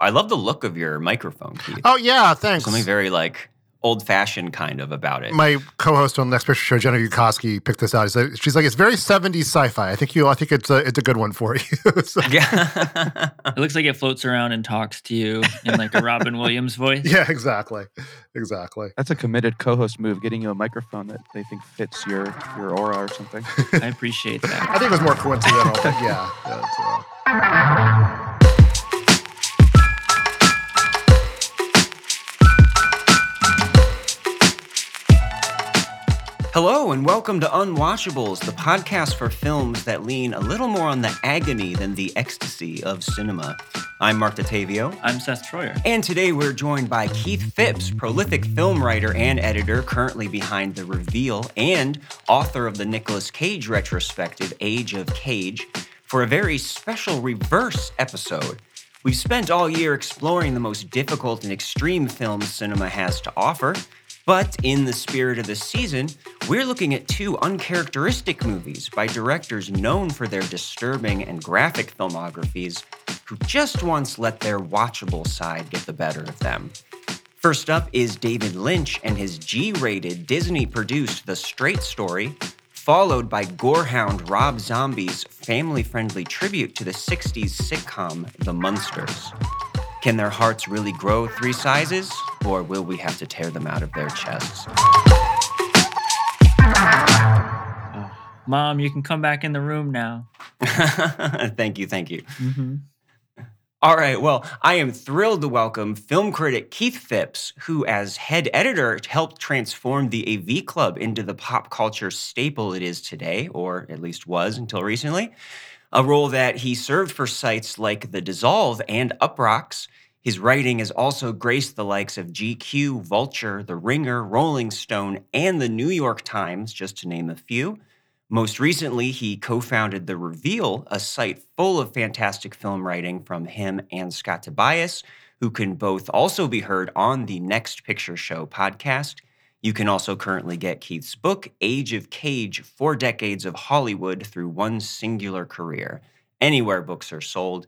I love the look of your microphone, Keith. Oh yeah, thanks. Something very like old fashioned kind of about it. My co-host on the Next Picture Show, Genevieve Koski, picked this out. She's like, it's very 70s sci-fi. I think you I think it's a it's a good one for you. so, yeah. It looks like it floats around and talks to you in like a Robin Williams voice. yeah, exactly. Exactly. That's a committed co-host move, getting you a microphone that they think fits your your aura or something. I appreciate that. I think it was more coincidental, but yeah. yeah Hello, and welcome to Unwatchables, the podcast for films that lean a little more on the agony than the ecstasy of cinema. I'm Marc Dottavio. I'm Seth Troyer. And today we're joined by Keith Phipps, prolific film writer and editor, currently behind The Reveal, and author of the Nicolas Cage retrospective, Age of Cage, for a very special reverse episode. We've spent all year exploring the most difficult and extreme films cinema has to offer. But in the spirit of the season, we're looking at two uncharacteristic movies by directors known for their disturbing and graphic filmographies who just once let their watchable side get the better of them. First up is David Lynch and his G rated Disney produced The Straight Story, followed by gorehound Rob Zombie's family friendly tribute to the 60s sitcom The Munsters. Can their hearts really grow three sizes, or will we have to tear them out of their chests? Oh, Mom, you can come back in the room now. thank you, thank you. Mm-hmm. All right. Well, I am thrilled to welcome film critic Keith Phipps, who, as head editor, helped transform the AV Club into the pop culture staple it is today, or at least was until recently a role that he served for sites like The Dissolve and Uproxx. His writing has also graced the likes of GQ, Vulture, The Ringer, Rolling Stone, and the New York Times, just to name a few. Most recently, he co founded The Reveal, a site full of fantastic film writing from him and Scott Tobias, who can both also be heard on the Next Picture Show podcast. You can also currently get Keith's book, Age of Cage Four Decades of Hollywood Through One Singular Career, anywhere books are sold.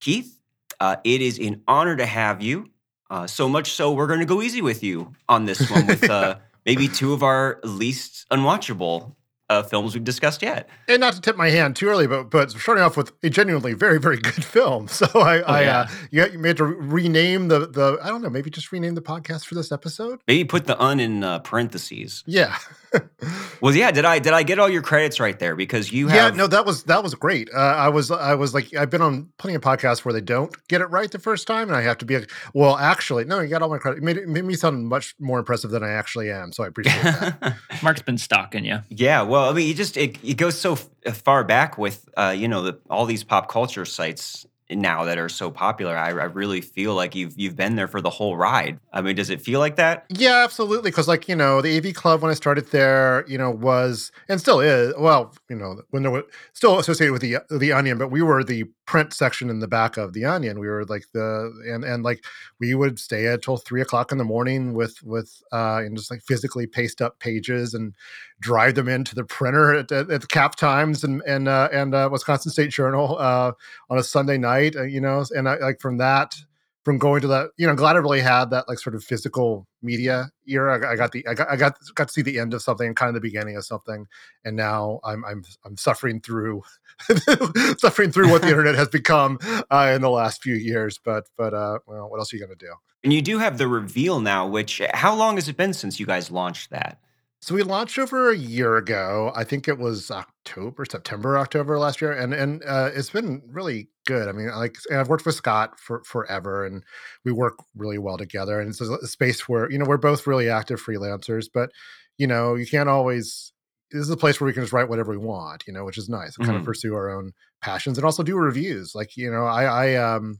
Keith, uh, it is an honor to have you. Uh, so much so, we're going to go easy with you on this one with uh, maybe two of our least unwatchable uh, films we've discussed yet. And not to tip my hand too early, but but starting off with a genuinely very very good film. So I, Oh, I yeah. uh, you, you made to rename the the I don't know maybe just rename the podcast for this episode. Maybe put the un in uh, parentheses. Yeah, Well, yeah, did I did I get all your credits right there? Because you yeah. No, that was that was great. Uh, I was I was like I've been on plenty of podcasts where they don't get it right the first time, and I have to be like, well, actually, no, you got all my credit. It made, it made me sound much more impressive than I actually am. So I appreciate that. Marc's been stalking you. Yeah, well, I mean, you just it, it goes so far back with uh, you know the, all these pop culture sites now that are so popular. I, I really feel like you've you've been there for the whole ride. I mean, does it feel like that? Yeah, absolutely. Because, like, you know, the AV Club when I started there, you know, was and still is. Well, you know, when there was still associated with the the Onion, but we were the print section in the back of the Onion. We were like the and and like we would stay until three o'clock in the morning with with uh and just like physically paste up pages and drive them into the printer at, at, at Cap Times and and uh, and uh, Wisconsin State Journal uh, on a Sunday night. Uh, you know, and I, like from that from going to that, you know, glad I really had that like sort of physical media era. I, I got the I got I got got to see the end of something, kind of the beginning of something, and now I'm I'm I'm suffering through suffering through what the internet has become uh, in the last few years. But but uh, well, what else are you gonna do? And you do have the reveal now. Which how long has it been since you guys launched that? So we launched over a year ago. I think it was October, September, October last year, and and uh, it's been really good. I mean, like and I've worked with Scott for forever, and we work really well together. And it's a space where you know we're both really active freelancers, but you know you can't always. This is a place where we can just write whatever we want, you know, which is nice. And kind of Mhm. pursue our own passions and also do reviews. Like you know, I I um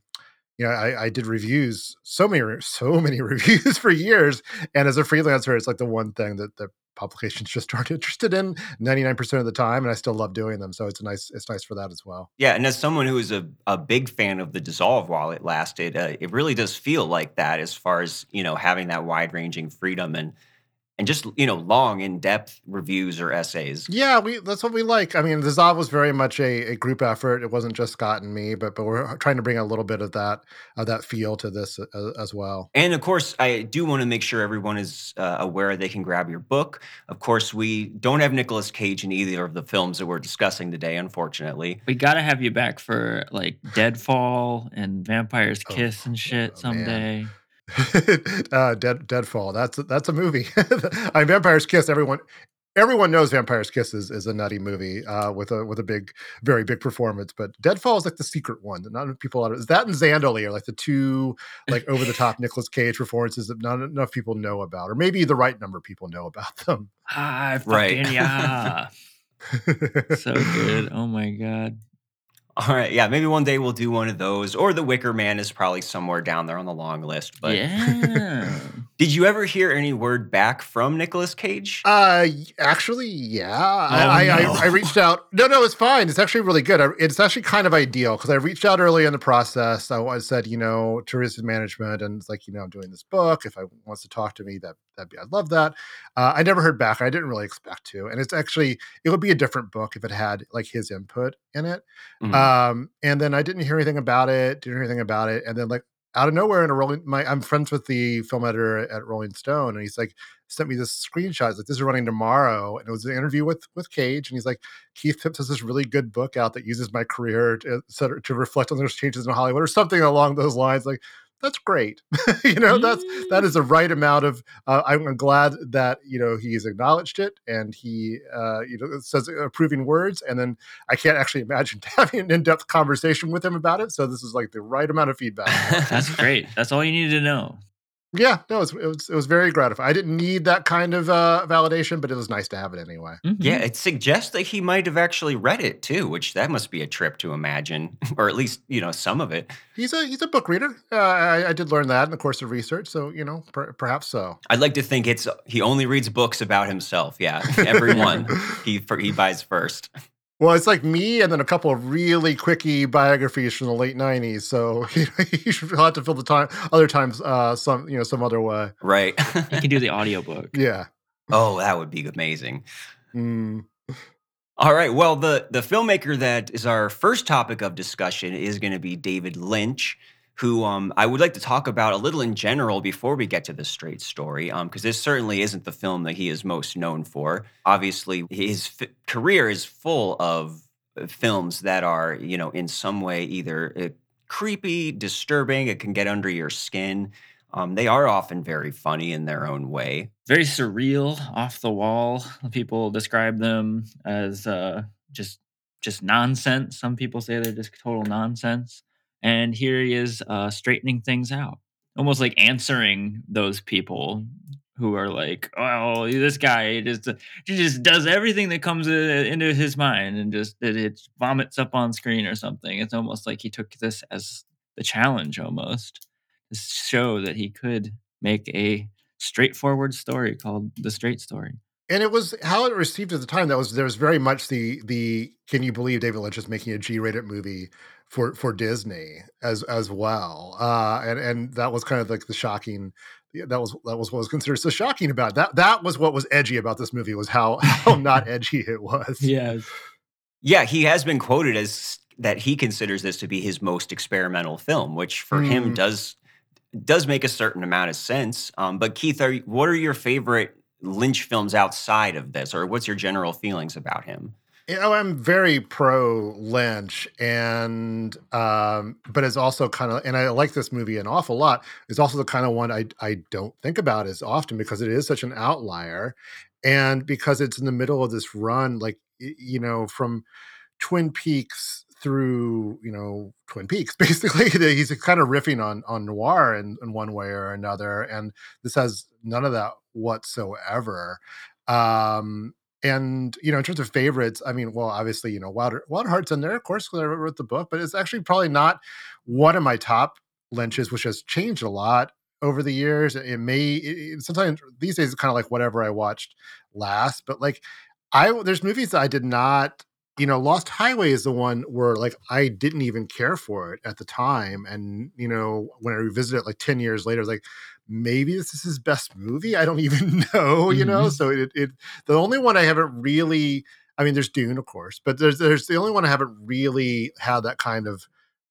you know, I, I did reviews, so many, so many reviews for years. And as a freelancer, it's like the one thing that the publications just aren't interested in 99% of the time. And I still love doing them. So it's nice, it's nice for that as well. Yeah, and as someone who is a, a big fan of the dissolve while it lasted, uh, it really does feel like that as far as you know having that wide ranging freedom and and just you know long in-depth reviews or essays Yeah, we that's what we like. I mean, the Dissolve was very much a, a group effort. It wasn't just Scott and me, but but we're trying to bring a little bit of that of that feel to this uh, as well. and of course i do want to make sure everyone is uh, aware they can grab your book of course we don't have Nicolas cage in either of the films that we're discussing today unfortunately We gotta have you back for like Deadfall and Vampire's Oh, Kiss and shit oh, man. Someday. uh, Dead Deadfall. That's that's a movie. I mean, Vampire's Kiss. Everyone everyone knows Vampire's Kiss is, is a nutty movie uh, with a with a big, very big performance. But Deadfall is like the secret one that not enough people. Is that and Zandalee are like the two like over the top Nicolas Cage performances that not enough people know about, or maybe the right number of people know about them. Ah, Right. yeah. so good. Oh my god. All right yeah maybe one day we'll do one of those or the wicker man is probably somewhere down there on the long list but yeah. did you ever hear any word back from Nicolas cage Uh, actually, yeah. I, Oh, I. I, I reached out. No, no, it's fine. It's actually really good. It's actually kind of ideal because I reached out early in the process. I, I said, you know, tourism management, and it's like, you know, I'm doing this book. If I wants to talk to me, that that'd be, I'd love that. Uh, I never heard back. I didn't really expect to, and it's actually it would be a different book if it had like his input in it. Mhm. Um, and then I didn't hear anything about it. Didn't hear anything about it, and then like out of nowhere in a rolling my I'm friends with the film editor at Rolling Stone, and he's like sent me this screenshot. He's like, this is running tomorrow. And it was an interview with with Cage. And he's like, Keith Phipps has this really good book out that uses my career to, to, to reflect on those changes in Hollywood or something along those lines. Like, that's great. you know, that's that is the right amount of uh, I'm glad that you know he's acknowledged it and he uh, you know says approving words and then I can't actually imagine having an in-depth conversation with him about it so this is like the right amount of feedback That's great. That's all you needed to know. Yeah no it was, it was it was very gratifying I didn't need that kind of uh, validation but it was nice to have it anyway Mhm. Yeah, it suggests that he might have actually read it too, which that must be a trip to imagine, or at least you know some of it. he's a he's a book reader uh, I, I did learn that in the course of research so you know per, perhaps so I'd like to think it's he only reads books about himself. Yeah, everyone he he buys first. Well, it's like me and then a couple of really quickie biographies from the late '90s. So you, you should have to fill the time other times uh, some you know some other way. Right. You can do the audiobook. Yeah. oh, that would be amazing. Mm. All right. Well, the the filmmaker that is our first topic of discussion is going to be David Lynch, who um, I would like to talk about a little in general before we get to the straight story, because this certainly isn't the film that he is most known for. Obviously, his f- career is full of uh, films that are, you know, in some way either uh, creepy, disturbing, it can get under your skin. Um, they are often very funny in their own way. Very surreal, off the wall. People describe them as uh, just just nonsense. Some people say they're just total nonsense. And here he is uh, straightening things out, almost like answering those people who are like, "Oh, this guy just he just does everything that comes uh, into his mind and just it, it vomits up on screen or something." It's almost like he took this as the challenge, almost to show that he could make a straightforward story called the straight story. And it was how it received at the time. That was there was very much the the can you believe David Lynch is making a G-rated movie for for Disney as as well. Uh, and and that was kind of like the shocking. That was that was what was considered so shocking about it. that. That was what was edgy about this movie was how how not edgy it was. Yeah. Yeah, he has been quoted as that he considers this to be his most experimental film, which for him Mm. does does make a certain amount of sense. Um, but Keith, are, what are your favorite Lynch films outside of this, or what's your general feelings about him? You know, I'm very pro Lynch, and um, but it's also kind of, and I like this movie an awful lot. It's also the kind of one I I don't think about as often because it is such an outlier, and because it's in the middle of this run, like you know, from Twin Peaks through you know Twin Peaks, basically he's kind of riffing on on noir in, in one way or another, and this has none of that whatsoever. Um, and you know, in terms of favorites, I mean, well, obviously, you know, Wilder, Wild at Heart's in there, of course, because I wrote the book, but it's actually probably not one of my top Lynches, which has changed a lot over the years. It may it, sometimes these days it's kind of like whatever I watched last, but like I there's movies that I did not you know, Lost Highway is the one where like I didn't even care for it at the time, and you know, when I revisit it like ten years later, like maybe this is his best movie. I don't even know, you know. Mhm. So it, it the only one I haven't really. I mean, there's Dune, of course, but there's there's the only one I haven't really had that kind of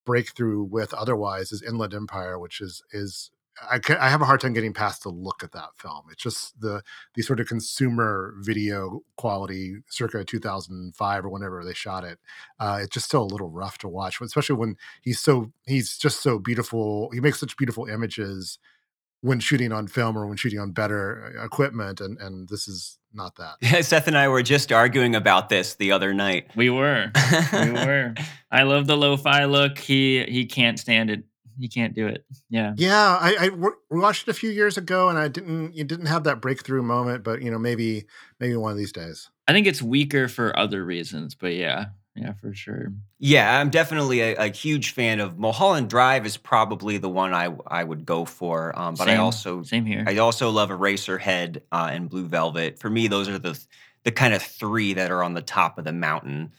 breakthrough with. Otherwise, is Inland Empire, which is is I can, I have a hard time getting past the look at that film. It's just the the sort of consumer video quality, circa 2005 or whenever they shot it. Uh, it's just still a little rough to watch, especially when he's so he's just so beautiful. He makes such beautiful images when shooting on film or when shooting on better uh, equipment, and and this is not that. Yeah seth and I were just arguing about this the other night. We were. We were. I love the lo-fi look. He he can't stand it. He can't do it. Yeah. Yeah, I, I we watched it a few years ago, and I didn't you didn't have that breakthrough moment, but you know maybe maybe one of these days. I think it's weaker for other reasons, but yeah. Yeah, for sure. Yeah, I'm definitely a, a huge fan of Mulholland Drive. Is probably the one I I would go for. Um, but I also Same here. I also love Eraserhead uh, and Blue Velvet. For me, those are the the kind of three that are on the top of the mountain,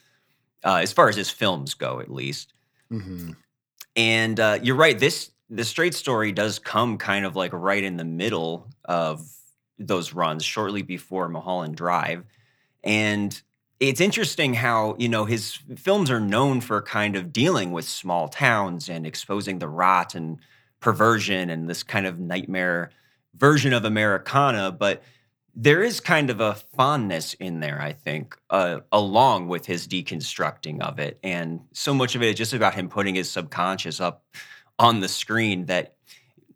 uh, as far as his films go, at least. hmm And uh, you're right. This the straight story does come kind of like right in the middle of those runs, shortly before Mulholland Drive, and it's interesting how you know his films are known for kind of dealing with small towns and exposing the rot and perversion and this kind of nightmare version of Americana, but there is kind of a fondness in there, I think, uh, along with his deconstructing of it. And so much of it is just about him putting his subconscious up on the screen that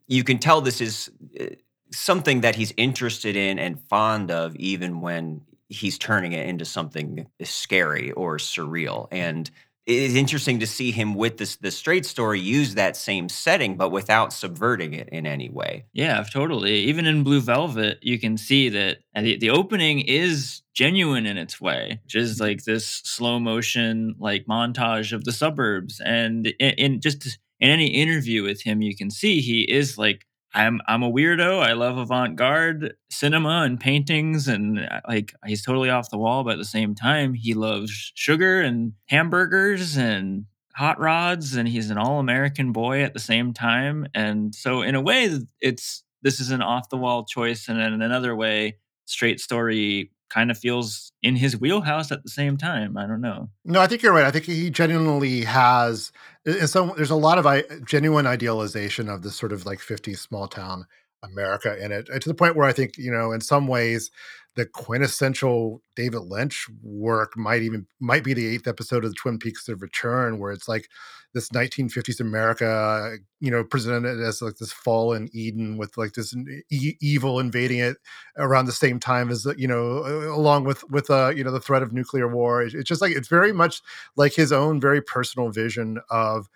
you can tell this is uh, something that he's interested in and fond of, even when he's turning it into something scary or surreal. Mm. And it is interesting to see him with this the straight story use that same setting, but without subverting it in any way. Yeah, totally. Even in Blue Velvet, you can see that the, the opening is genuine in its way, just mm-hmm. like this slow motion like montage of the suburbs. And in, in just in any interview with him, you can see he is like, I'm I'm a weirdo. I love avant-garde cinema and paintings, and uh, like he's totally off the wall. But at the same time, he loves sugar and hamburgers and hot rods and he's an all-american boy at the same time and so in a way it's this is an off-the-wall choice and in another way straight story kind of feels in his wheelhouse at the same time i don't know No, I think you're right. I think he genuinely has. And so there's a lot of I, genuine idealization of this sort of like 50s small town America in it, and to the point where I think you know, in some ways, the quintessential David Lynch work might even might be the eighth episode of the Twin Peaks of Return, where it's like this 1950s America, you know, presented as like this fallen Eden with like this e- evil invading it around the same time as you know, along with with uh, you know the threat of nuclear war. It's just like it's very much like his own very personal vision of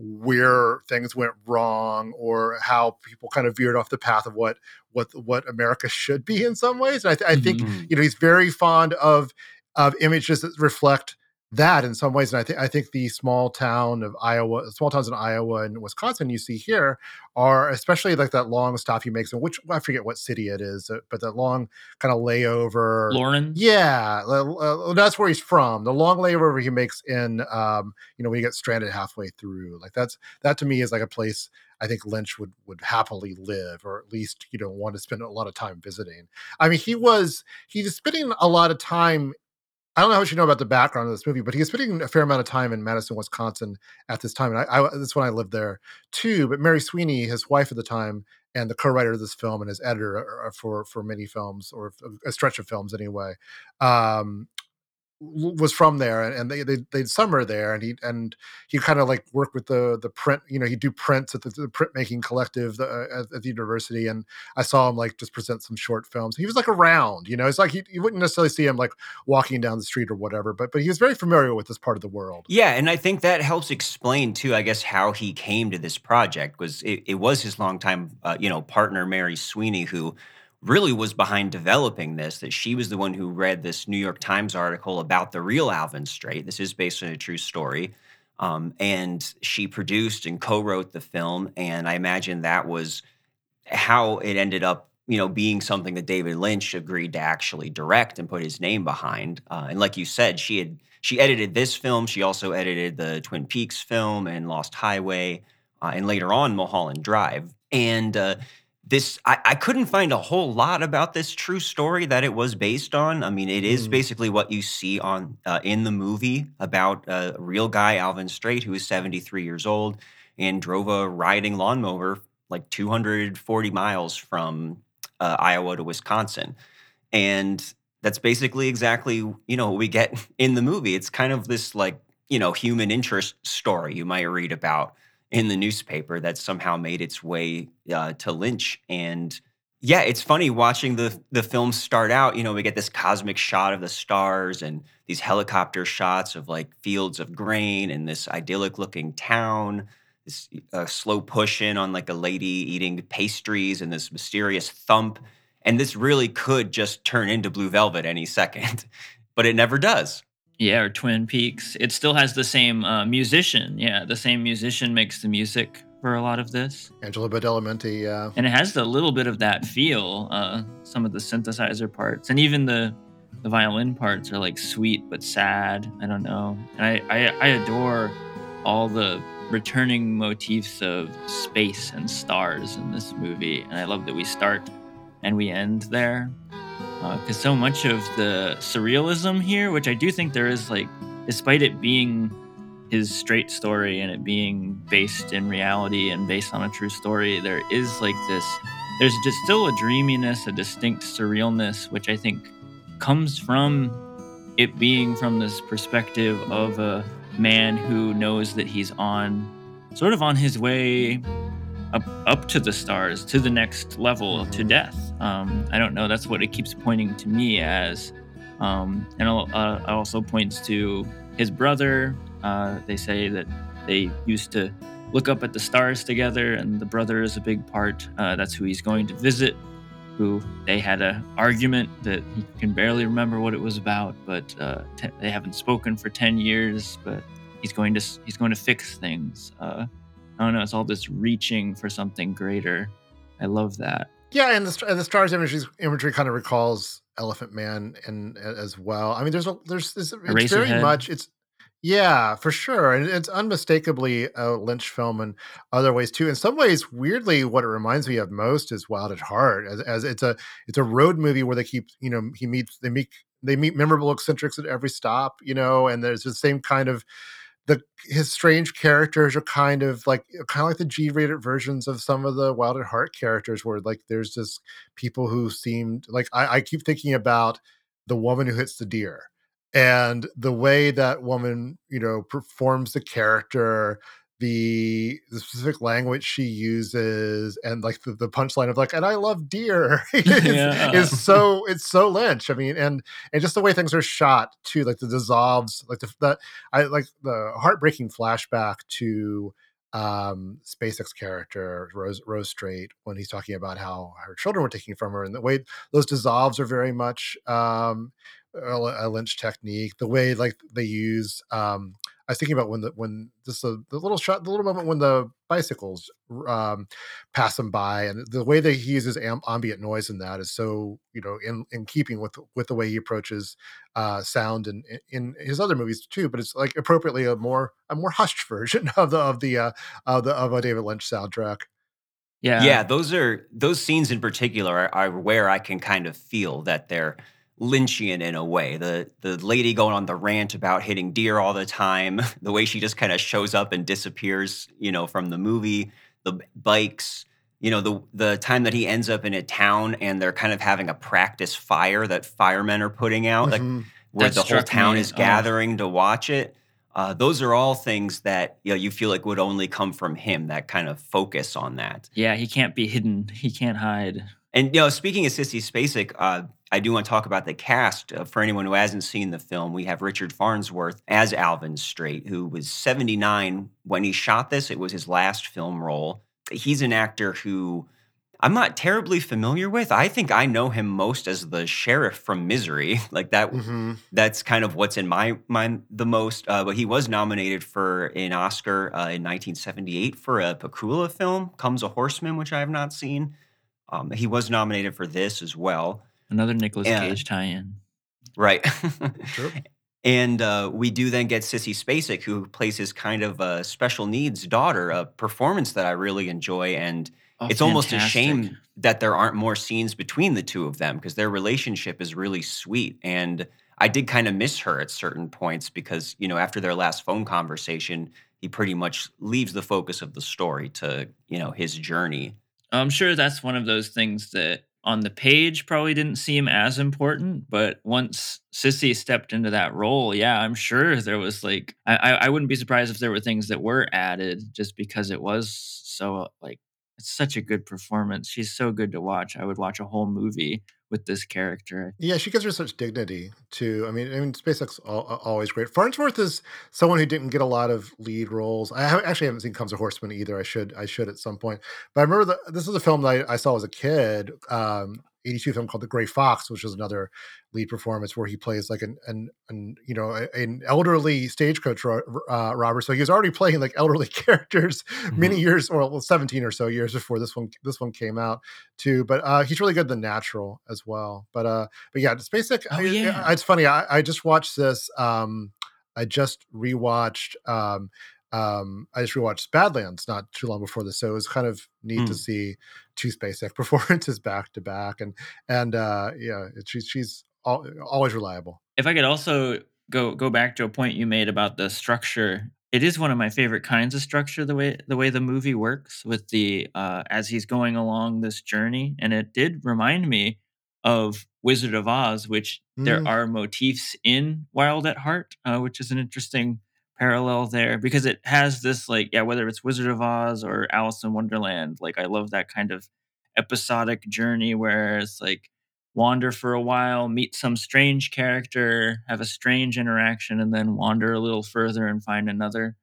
where things went wrong or how people kind of veered off the path of what what what America should be in some ways. And I, th- I think Mhm. you know he's very fond of of images that reflect that in some ways. And I think I think the small town of Iowa, small towns in Iowa and Wisconsin you see here are especially like that long stop he makes in which I forget what city it is, uh, but that long kind of layover. lauren Yeah, uh, that's where he's from. The long layover he makes in, um, you know, when he gets stranded halfway through, like that's that to me is like a place I think Lynch would would happily live, or at least you know want to spend a lot of time visiting. I mean, he was he's spending a lot of time. I don't know how much you know about the background of this movie, but he was spending a fair amount of time in Madison, Wisconsin at this time, and I, I that's when I lived there too. But Mary Sweeney, his wife at the time, and the co-writer of this film and his editor uh, for for many films or a stretch of films anyway um was from there and they they they'd summer there and he and he kind of like worked with the the print you know he'd do prints at the, the printmaking collective the, uh, at, at the university and i saw him like just present some short films he was like around you know it's like he, you wouldn't necessarily see him like walking down the street or whatever but but he was very familiar with this part of the world Yeah, and I think that helps explain too, I guess, how he came to this project. Was it, it was his longtime, uh, you know, partner Mary Sweeney who really was behind developing this. That she was the one who read this New York Times article about the real Alvin Straight. This is based on a true story, um, and she produced and co-wrote the film. And I imagine that was how it ended up, you know, being something that David Lynch agreed to actually direct and put his name behind. Uh, and like you said, she had she edited this film. She also edited the Twin Peaks film and Lost Highway, uh, and later on Mulholland Drive. And uh, this, I, I couldn't find a whole lot about this true story that it was based on. I mean, it is Mm. basically what you see on uh, in the movie about a real guy, Alvin Straight, who is 73 years old and drove a riding lawnmower like 240 miles from uh, Iowa to Wisconsin. And that's basically exactly, you know, what we get in the movie. It's kind of this like, you know, human interest story you might read about in the newspaper that somehow made its way uh, to Lynch. And yeah, it's funny watching the the film start out. You know, we get this cosmic shot of the stars and these helicopter shots of like fields of grain and this idyllic looking town. This uh, slow push in on like a lady eating pastries and this mysterious thump. And this really could just turn into Blue Velvet any second, but it never does. Yeah, or Twin Peaks. It still has the same uh, musician. Yeah, the same musician makes the music for a lot of this. Angelo Badalamenti, yeah. and it has a little bit of that feel uh some of the synthesizer parts and even the the violin parts are like sweet but sad i don't know and i i, I adore all the returning motifs of space and stars in this movie and i love that we start and we end there Uh, because so much of the surrealism here which i do think there is like despite it being his straight story and it being based in reality and based on a true story, there is like this, there's just still a dreaminess, a distinct surrealness, which I think comes from it being from this perspective of a man who knows that he's on sort of on his way up up to the stars to the next level to death um, i don't know that's what it keeps pointing to me as um, and uh, it also points to his brother uh, they say that they used to look up at the stars together, and the brother is a big part. Uh, that's who he's going to visit. Who they had a argument that he can barely remember what it was about, but uh, they haven't spoken for ten years. But he's going to he's going to fix things. I don't know. It's all this reaching for something greater. I love that. Yeah, and the and the stars imagery imagery kind of recalls Elephant Man and as well. I mean, there's a there's this it's very much it's yeah for sure, and it's unmistakably a Lynch film in other ways too. In some ways, weirdly, what it reminds me of most is Wild at Heart, as, as it's a it's a road movie where they keep you know he meets they meet they meet memorable eccentrics at every stop, you know, and there's the same kind of the his strange characters are kind of like uh, kind of like the G-rated versions of some of the Wild at Heart characters, where like there's just people who seemed like I, I keep thinking about the woman who hits the deer and the way that woman you know performs the character the the specific language she uses and like the, the punchline of like and i love deer is, Yeah. is so it's so lynch i mean and and just the way things are shot too like the dissolves like the, the i like the heartbreaking flashback to um Spacek's character Rose Rose Straight when he's talking about how her children were taken from her and the way those dissolves are very much um a, a Lynch technique the way like they use um I was thinking about when the when just the, the little shot the little moment when the bicycles um pass him by and the way that he uses am- ambient noise in that is so you know in in keeping with with the way he approaches uh sound in in his other movies too but it's like appropriately a more a more hushed version of the of the uh of the of a David Lynch soundtrack Yeah. Yeah, those are those scenes in particular are, are where I can kind of feel that they're Lynchian in a way. The the lady going on the rant about hitting deer all the time, the way she just kind of shows up and disappears, you know, from the movie, the bikes, you know, the the time that he ends up in a town and they're kind of having a practice fire that firemen are putting out, like Mhm. where That the whole town me. is Oh. gathering to watch it. Uh, those are all things that you know you feel like would only come from him. That kind of focus on that. Yeah. He can't be hidden. He can't hide. And you know, speaking of Sissy Spacek, uh, I do want to talk about the cast. Uh, for anyone who hasn't seen the film, we have Richard Farnsworth as Alvin Straight, who was 79 when he shot this. It was his last film role. He's an actor who I'm not terribly familiar with. I think I know him most as the sheriff from Misery. like that Mhm. that's kind of what's in my mind the most. Uh, but he was nominated for an Oscar uh, in 1978 for a Pakula film, Comes a Horseman, which I have not seen. Um, he was nominated for this as well. Another Nicolas Yeah. Cage tie-in. Right. True. And uh, we do then get Sissy Spacek, who plays his kind of uh, special needs daughter, a performance that I really enjoy. And Oh, it's almost a shame that there aren't more scenes between the two of them because their relationship is really sweet. And I did kind of miss her at certain points because, you know, after their last phone conversation, he pretty much leaves the focus of the story to, you know, his journey. I'm sure that's one of those things that on the page probably didn't seem as important, but once Sissy stepped into that role, yeah, I'm sure there was like I, I wouldn't be surprised if there were things that were added just because it was so like it's such a good performance. She's so good to watch. I would watch a whole movie with this character. Yeah, she gives her such dignity too. I mean, I mean, Spacek's al- al- always great. Farnsworth is someone who didn't get a lot of lead roles. I ha- actually haven't seen Comes a Horseman either. I should, I should at some point. But I remember this is a film that I, I saw as a kid. Um, 82 film called The Gray Fox, which is another lead performance where he plays like an an, an you know an elderly stagecoach ro- uh, robber. So he was already playing like elderly characters many years or well, 17 or so years before this one this one came out too. But uh, he's really good in the natural as well. But uh, but yeah, Spacek's. Oh, I- yeah. it's funny. I, I just watched this. Um, I just rewatched. Um, um, I just rewatched Badlands not too long before this, so it was kind of neat to Mm. see two Spacek's performances back to back, and and uh, yeah, it, she's she's al- always reliable. If I could also go go back to a point you made about the structure, it is one of my favorite kinds of structure. The way the way the movie works with the uh, as he's going along this journey, and it did remind me of Wizard of Oz, which there Mm. are motifs in Wild at Heart, uh, which is an interesting parallel there because it has this like yeah whether it's Wizard of Oz or Alice in Wonderland, like I love that kind of episodic journey where it's like wander for a while, meet some strange character, have a strange interaction, and then wander a little further and find another.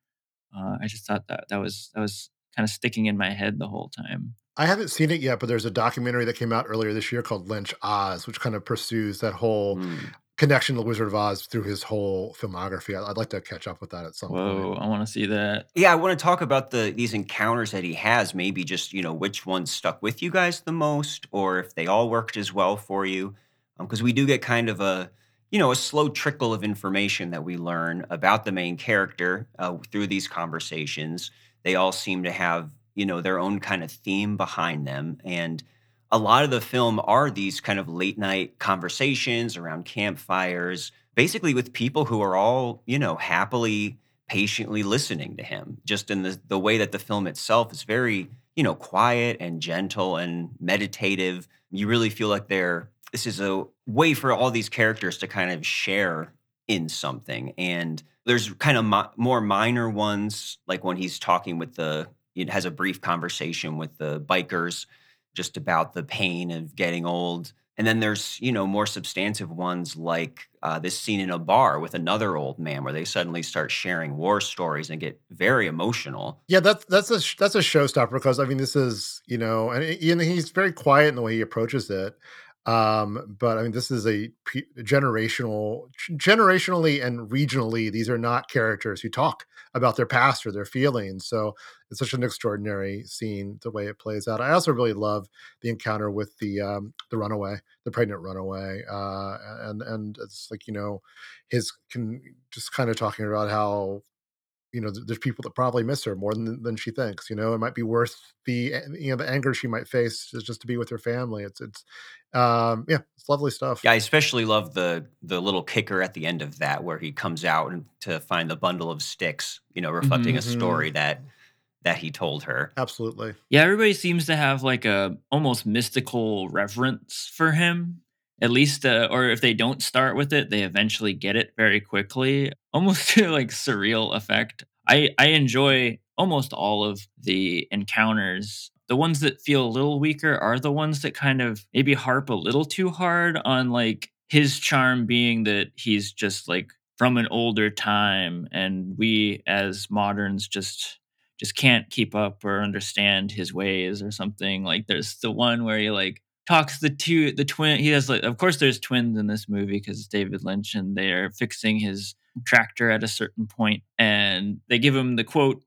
Uh, I just thought that that was that was kind of sticking in my head the whole time. I haven't seen it yet, but there's a documentary that came out earlier this year called Lynch Oz, which kind of pursues that whole Mm. Connection to Wizard of Oz through his whole filmography. I- I'd like to catch up with that at some Whoa, point. I want to see that. Yeah, I want to talk about the these encounters that he has. Maybe just you know which ones stuck with you guys the most, or if they all worked as well for you. Because we do get kind of a you know a slow trickle of information that we learn about the main character uh, through these conversations. They all seem to have you know their own kind of theme behind them, and a lot of the film are these kind of late night conversations around campfires, basically with people who are all you know happily patiently listening to him just in the the way that the film itself is very you know quiet and gentle and meditative. You really feel like they're this is a way for all these characters to kind of share in something. And there's kind of more minor ones like when he's talking with the it has a brief conversation with the bikers just about the pain of getting old and then there's, you know, more substantive ones like uh, this scene in a bar with another old man where they suddenly start sharing war stories and get very emotional. Yeah, that's that's a that's a showstopper because I mean this is you know and, he- and he's very quiet in the way he approaches it. Um, but I mean this is a generational, generationally and regionally. These are not characters who talk about their past or their feelings. So it's such an extraordinary scene the way it plays out. I also really love the encounter with the um, the runaway, the pregnant runaway, uh, and and it's like you know his can just kind of talking about how you know, there's people that probably miss her more than than she thinks. You know, it might be worth the you know the anger she might face just, just to be with her family. It's it's um yeah, it's lovely stuff. Yeah, I especially love the the little kicker at the end of that where he comes out and to find the bundle of sticks, you know, reflecting a Mhm. story that that he told her. Absolutely. Yeah, everybody seems to have like a almost mystical reverence for him. At least, uh, or if they don't start with it, they eventually get it very quickly, almost to like surreal effect. I I enjoy almost all of the encounters. The ones that feel a little weaker are the ones that kind of maybe harp a little too hard on like his charm being that he's just like from an older time and we as moderns just just can't keep up or understand his ways or something. Like there's the one where he like talks the two the twin he has like of course there's twins in this movie because it's David Lynch and they're fixing his tractor at a certain point and they give him the quote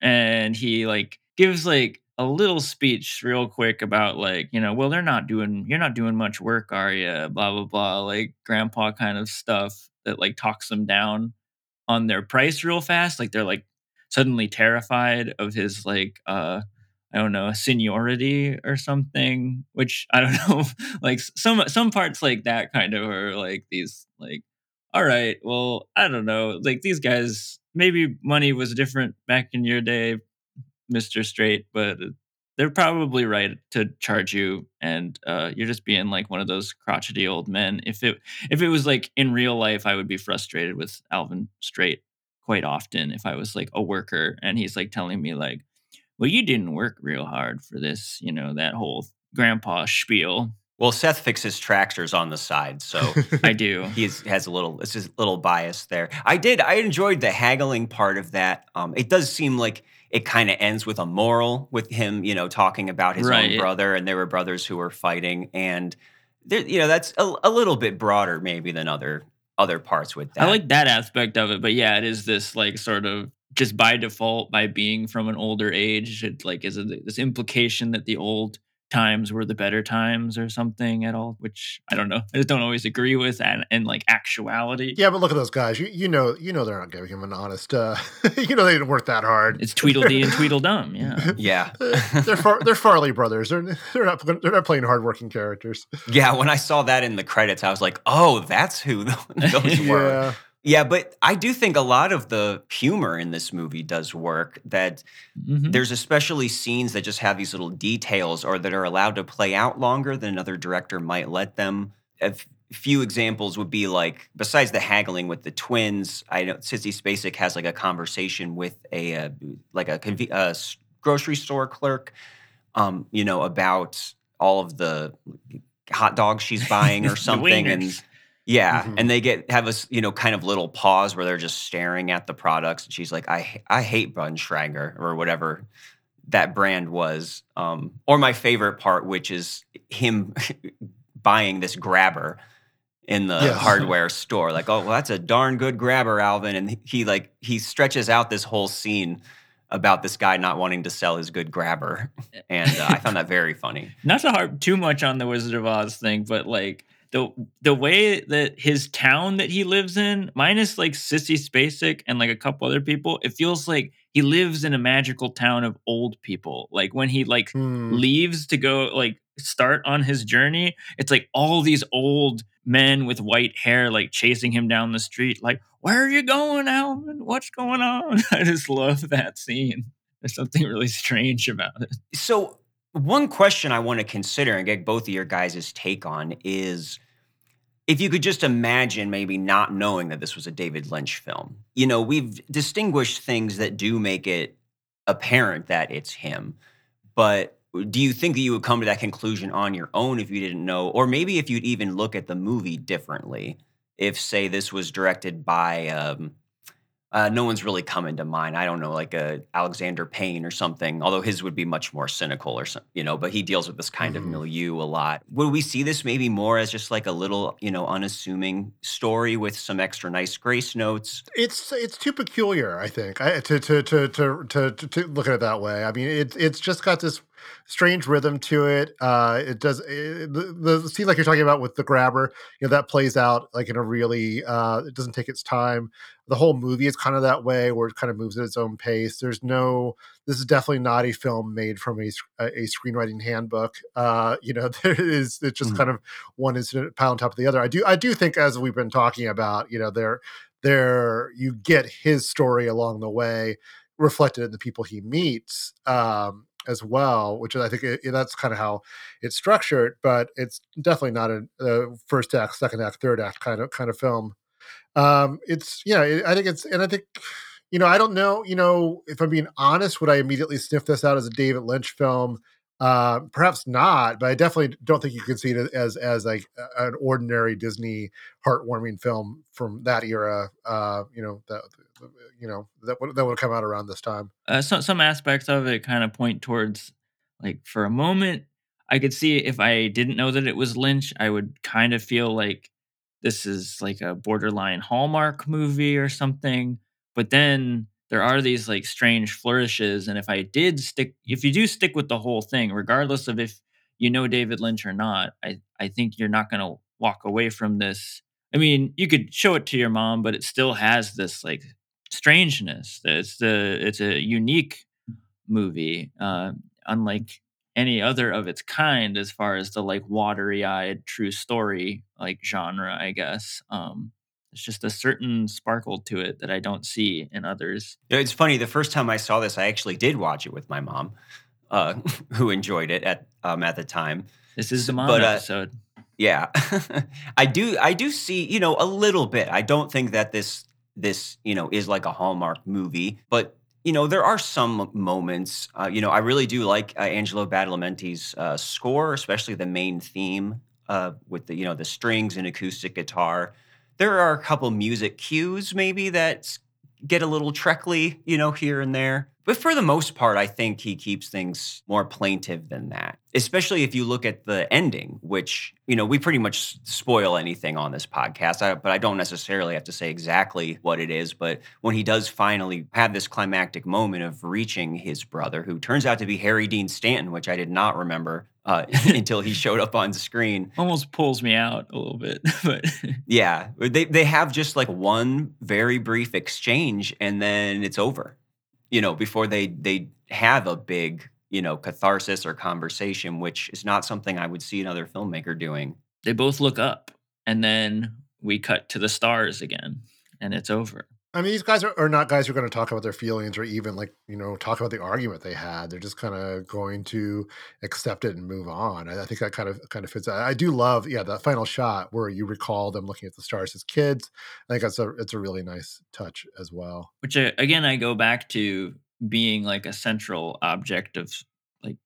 and he like gives like a little speech real quick about like you know well they're not doing you're not doing much work are you blah blah blah like grandpa kind of stuff that like talks them down on their price real fast like they're like suddenly terrified of his like uh I don't know, seniority or something, which I don't know, like some some parts like that kind of are like these like all right, well, I don't know, like these guys maybe money was different back in your day, Mr. Straight, but they're probably right to charge you and uh, you're just being like one of those crotchety old men. If it if it was like in real life, I would be frustrated with Alvin Straight quite often if I was like a worker and he's like telling me like well, you didn't work real hard for this, you know, that whole grandpa spiel. Well, Seth fixes tractors on the side, so I do. he has a little, it's just a little bias there. I did, I enjoyed the haggling part of that. Um, it does seem like it kind of ends with a moral with him, you know, talking about his Right. own brother, and there were brothers who were fighting, and there, you know, that's a, a little bit broader maybe than other other parts with that. I like that aspect of it, but yeah, it is this like sort of just by default by being from an older age, it like is a, this implication that the old times were the better times or something at all, which I don't know. I just don't always agree with and in like actuality. yeah, but look at those guys. You you know you know they're not giving him an honest. Uh, you know they didn't work that hard. It's Tweedledee and Tweedledum, yeah. yeah. they're Far, they're Farley brothers. They're they're not they're not playing hardworking characters. Yeah, when I saw that in the credits, I was like, "Oh, that's who th- those were." Yeah, but I do think a lot of the humor in this movie does work. That Mhm. there's especially scenes that just have these little details or that are allowed to play out longer than another director might let them. A few examples would be like, besides the haggling with the twins, I know Sissy Spacek has like a conversation with a uh, like a, a s- grocery store clerk, um, you know, about all of the hot dogs she's buying or something, and. Yeah, Mhm. and they get have a you know kind of little pause where they're just staring at the products, and she's like, "I I hate Bunschrager or whatever that brand was." Um, or my favorite part, which is him buying this grabber in the Yes. hardware store. Like, oh, well, that's a darn good grabber, Alvin, and he, he like he stretches out this whole scene about this guy not wanting to sell his good grabber, and uh, I found that very funny. not to harp too much on the Wizard of Oz thing, but like the the way that his town that he lives in, minus like Sissy Spacek and like a couple other people, it feels like he lives in a magical town of old people. Like when he like Hmm. leaves to go like start on his journey, it's like all these old men with white hair like chasing him down the street, like, where are you going, Alvin? What's going on? I just love that scene. There's something really strange about it. So, one question I want to consider and get both of your guys' take on is if you could just imagine maybe not knowing that this was a David Lynch film. You know, we've distinguished things that do make it apparent that it's him, but do you think that you would come to that conclusion on your own if you didn't know? Or maybe if you'd even look at the movie differently? If, say, this was directed by um, uh, no one's really coming to mind. I don't know, like a Alexander Payne or something. Although his would be much more cynical, or some, you know. But he deals with this kind Mhm. of milieu a lot. Would we see this maybe more as just like a little, you know, unassuming story with some extra nice grace notes? it's it's too peculiar, I think, I, to, to, to to to to to look at it that way. I mean, it's it's just got this strange rhythm to it. Uh, it does it, the, the scene like you're talking about with the grabber. You know that plays out like in a really. Uh, it doesn't take its time. The whole movie is kind of that way, where it kind of moves at its own pace. There's no. This is definitely not a film made from a a screenwriting handbook. Uh, you know, there is it's just Mhm. kind of one incident piled on top of the other. I do I do think as we've been talking about, you know, there there you get his story along the way reflected in the people he meets um, as well, which I think it, that's kind of how it's structured. But it's definitely not a, a first act, second act, third act kind of kind of film. Um, it's yeah, it- I think it's and I think you know I don't know you know if I'm being honest, would I immediately sniff this out as a David Lynch film? Uh, perhaps not, but I definitely don't think you can see it as as like an ordinary Disney heartwarming film from that era. Uh, you know that you know that would that would come out around this time. uh, some some aspects of it kind of point towards like for a moment I could see if I didn't know that it was Lynch, I would kind of feel like this is like a borderline Hallmark movie or something. But then there are these like strange flourishes and if i did stick if you do stick with the whole thing regardless of if you know david lynch or not i i think you're not going to walk away from this. I mean you could show it to your mom but it still has this like strangeness. It's the it's a unique movie uh, unlike any other of its kind as far as the like watery eyed true story like genre i guess. Um it's just a certain sparkle to it that I don't see in others. It's funny. The first time I saw this, I actually did watch it with my mom, uh, who enjoyed it at um, at the time. This is the mom But, uh, episode. Yeah, I do. I do see. You know, a little bit. I don't think that this this you know is like a Hallmark movie, but you know there are some moments. Uh, you know, I really do like uh, Angelo Badalamenti's uh, score, especially the main theme uh, with the you know the strings and acoustic guitar. There are a couple music cues maybe that get a little treckly, you know, here and there. But for the most part, I think he keeps things more plaintive than that. Especially if you look at the ending, which, you know, we pretty much spoil anything on this podcast, I, but I don't necessarily have to say exactly what it is. But when he does finally have this climactic moment of reaching his brother, who turns out to be Harry Dean Stanton, which I did not remember uh, until he showed up on screen. Almost pulls me out a little bit, but Yeah, they they have just like one very brief exchange and then it's over. You know, before they they have a big, you know, catharsis or conversation, which is not something I would see another filmmaker doing. they both look up and then we cut to the stars again and it's over. I mean, these guys are, are not guys who are going to talk about their feelings or even like you know talk about the argument they had. They're just kind of going to accept it and move on. I, I think that kind of kind of fits. I, I do love, yeah, that final shot where you recall them looking at the stars as kids. I think that's a it's a really nice touch as well. Which uh, again, I go back to being like a central object of like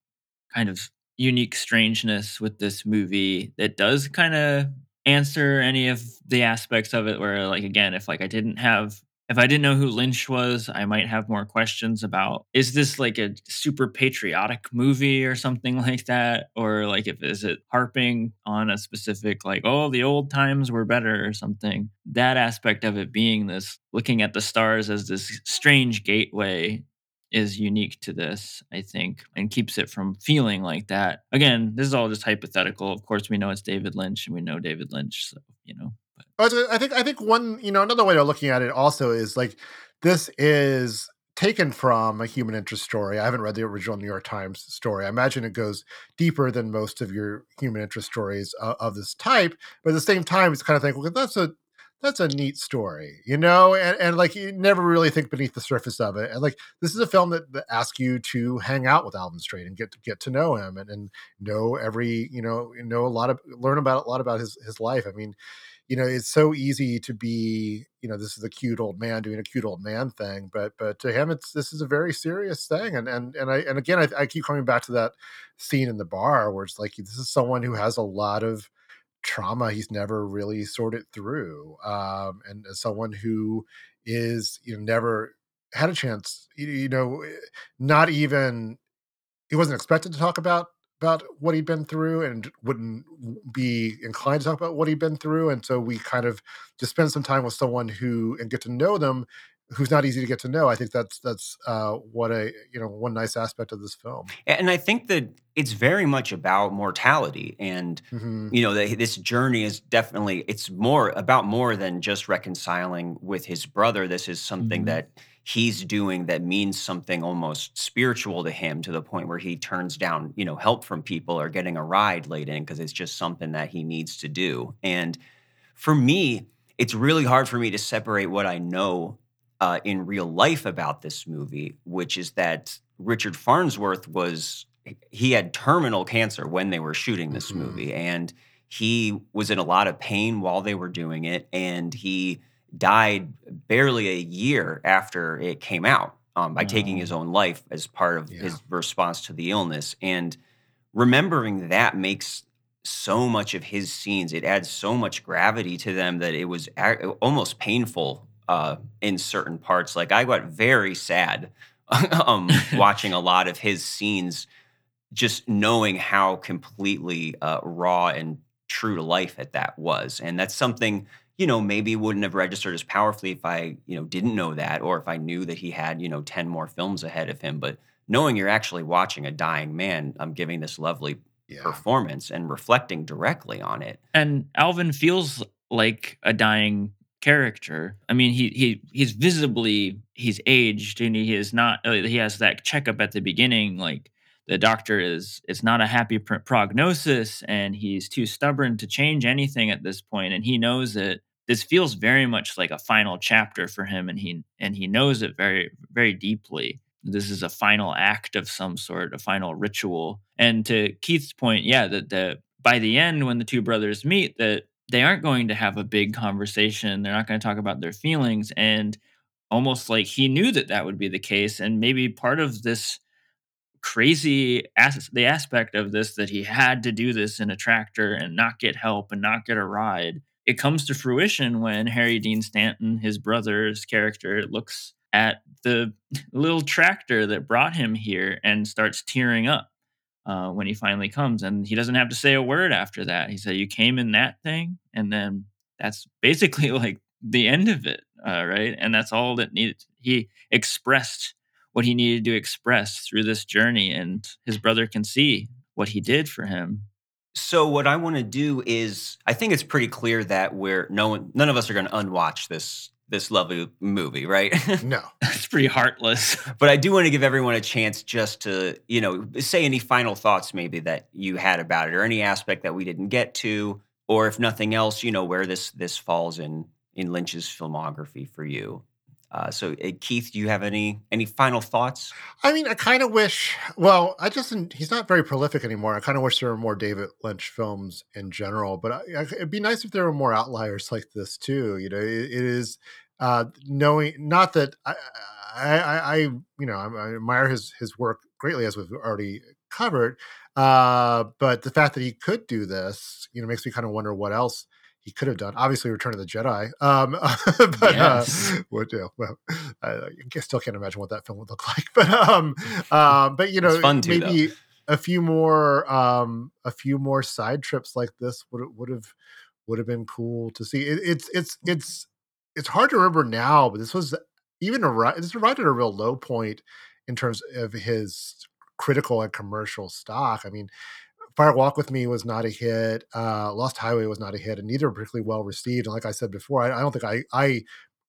kind of unique strangeness with this movie that does kind of answer any of the aspects of it where like again if like i didn't have if i didn't know who lynch was i might have more questions about is this like a super patriotic movie or something like that or like if is it harping on a specific like oh the old times were better or something that aspect of it being this looking at the stars as this strange gateway is unique to this, I think, and keeps it from feeling like that. Again, this is all just hypothetical. Of course, we know it's David Lynch, and we know David Lynch, so you know. But I think I think one you know another way of looking at it also is like this is taken from a human interest story. I haven't read the original New York Times story. I imagine it goes deeper than most of your human interest stories of, of this type, but at the same time, it's kind of think, well, that's a that's a neat story, you know, and, and like you never really think beneath the surface of it. And like this is a film that, that asks you to hang out with Alvin Straight and get to get to know him and, and know every, you know, know a lot of learn about a lot about his his life. I mean, you know, it's so easy to be, you know, this is a cute old man doing a cute old man thing, but but to him, it's this is a very serious thing, and and and I and again, I, I keep coming back to that scene in the bar where it's like this is someone who has a lot of trauma he's never really sorted through, um, and as someone who is you know never had a chance, you, you know, eh, not even he wasn't expected to talk about about what he'd been through and wouldn't be inclined to talk about what he'd been through and so we kind of just spend some time with someone who and get to know them who's not easy to get to know i think that's that's uh what a you know one nice aspect of this film And I think that it's very much about mortality and Mhm. you know that this journey is definitely it's more about more than just reconciling with his brother this is something Mhm. that he's doing that means something almost spiritual to him to the point where he turns down you know help from people or getting a ride late in because it's just something that he needs to do and for me it's really hard for me to separate what i know uh, in real life about this movie which is that richard farnsworth was he had terminal cancer when they were shooting this Mhm. movie and he was in a lot of pain while they were doing it and he died barely a year after it came out um, by taking his own life as part of Yeah. his response to the illness. And remembering that makes so much of his scenes. It adds so much gravity to them that it was a- almost painful uh, in certain parts. Like i got very sad um, watching a lot of his scenes just knowing how completely uh, raw and true to life that that was. And that's something you know, maybe wouldn't have registered as powerfully if I, you know, didn't know that or if I knew that he had, you know, 10 more films ahead of him. But knowing you're actually watching a dying man, I'm giving this lovely Yeah. performance and reflecting directly on it. and Alvin feels like a dying character. I mean, he he he's visibly he's aged, and he is not. Uh, he has that checkup at the beginning, like the doctor is. It's not a happy pr- prognosis, and he's too stubborn to change anything at this point, and he knows that this feels very much like a final chapter for him, and he and he knows it very very deeply. This is a final act of some sort, a final ritual. And to Keith's point, yeah, that the by the end when the two brothers meet, that they aren't going to have a big conversation. They're not going to talk about their feelings. And almost like he knew that that would be the case. And maybe part of this crazy as- the aspect of this that he had to do this in a tractor and not get help and not get a ride. It comes to fruition when Harry Dean Stanton, his brother's character, looks at the little tractor that brought him here and starts tearing up uh, when he finally comes. And he doesn't have to say a word after that. He said, You came in that thing. And then that's basically like the end of it. Uh, right. And that's all that needed. He expressed what he needed to express through this journey. And his brother can see what he did for him. So what I want to do is I think it's pretty clear that we're no one none of us are going to unwatch this this lovely movie, right? No. It's pretty heartless. but I do want to give everyone a chance just to, you know, say any final thoughts maybe that you had about it or any aspect that we didn't get to or if nothing else, you know, where this this falls in in Lynch's filmography for you. Uh, so uh, Keith, do you have any any final thoughts? I mean, I kind of wish. Well, I just he's not very prolific anymore. I kind of wish there were more David Lynch films in general. But I, I, it'd be nice if there were more outliers like this too. You know, it, it is uh, knowing not that I, I, I you know, I, I admire his his work greatly as we've already covered. Uh, but the fact that he could do this, you know, makes me kind of wonder what else he could have done. Obviously, Return of the Jedi. Um, but Yes. uh, what, yeah, well, I, I still can't imagine what that film would look like. But um, um, but you know, too, maybe a few more um, a few more side trips like this would would have would have been cool to see. It, it's it's it's it's hard to remember now, but this was even arrived. This arrived at a real low point in terms of his critical and commercial stock. I mean, Fire Walk with Me was not a hit. Uh, Lost Highway was not a hit, and neither were particularly well received. And like I said before, I, I don't think I, I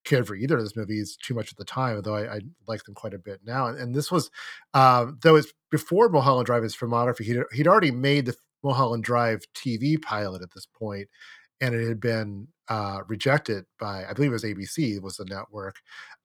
cared for either of those movies too much at the time, although I, I like them quite a bit now. And, and this was, um, though it's before Mulholland Drive, his filmography, he'd, he'd already made the Mulholland Drive TV pilot at this point, and it had been uh, rejected by, I believe it was ABC, was the network.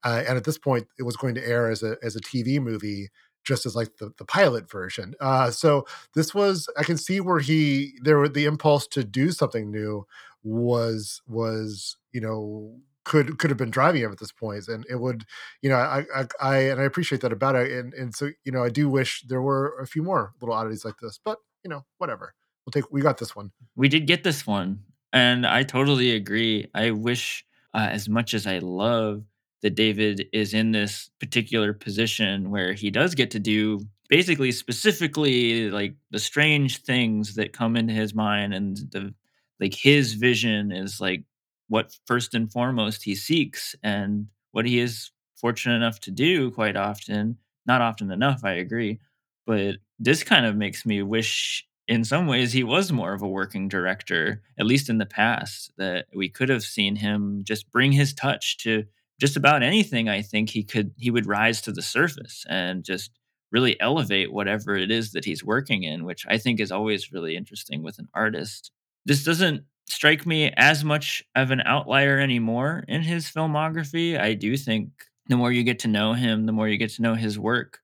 Uh, and at this point, it was going to air as a as a TV movie, just as like the, the pilot version. Uh, so this was I can see where he there were the impulse to do something new was was you know could could have been driving him at this point and it would you know I, I i and i appreciate that about it and and so you know i do wish there were a few more little oddities like this but you know whatever we'll take we got this one we did get this one and i totally agree i wish uh, as much as i love that david is in this particular position where he does get to do basically specifically like the strange things that come into his mind and the like his vision is like what first and foremost he seeks and what he is fortunate enough to do quite often not often enough i agree but this kind of makes me wish in some ways he was more of a working director at least in the past that we could have seen him just bring his touch to just about anything i think he could he would rise to the surface and just really elevate whatever it is that he's working in which i think is always really interesting with an artist. This doesn't strike me as much of an outlier anymore in his filmography. I do think the more you get to know him the more you get to know his work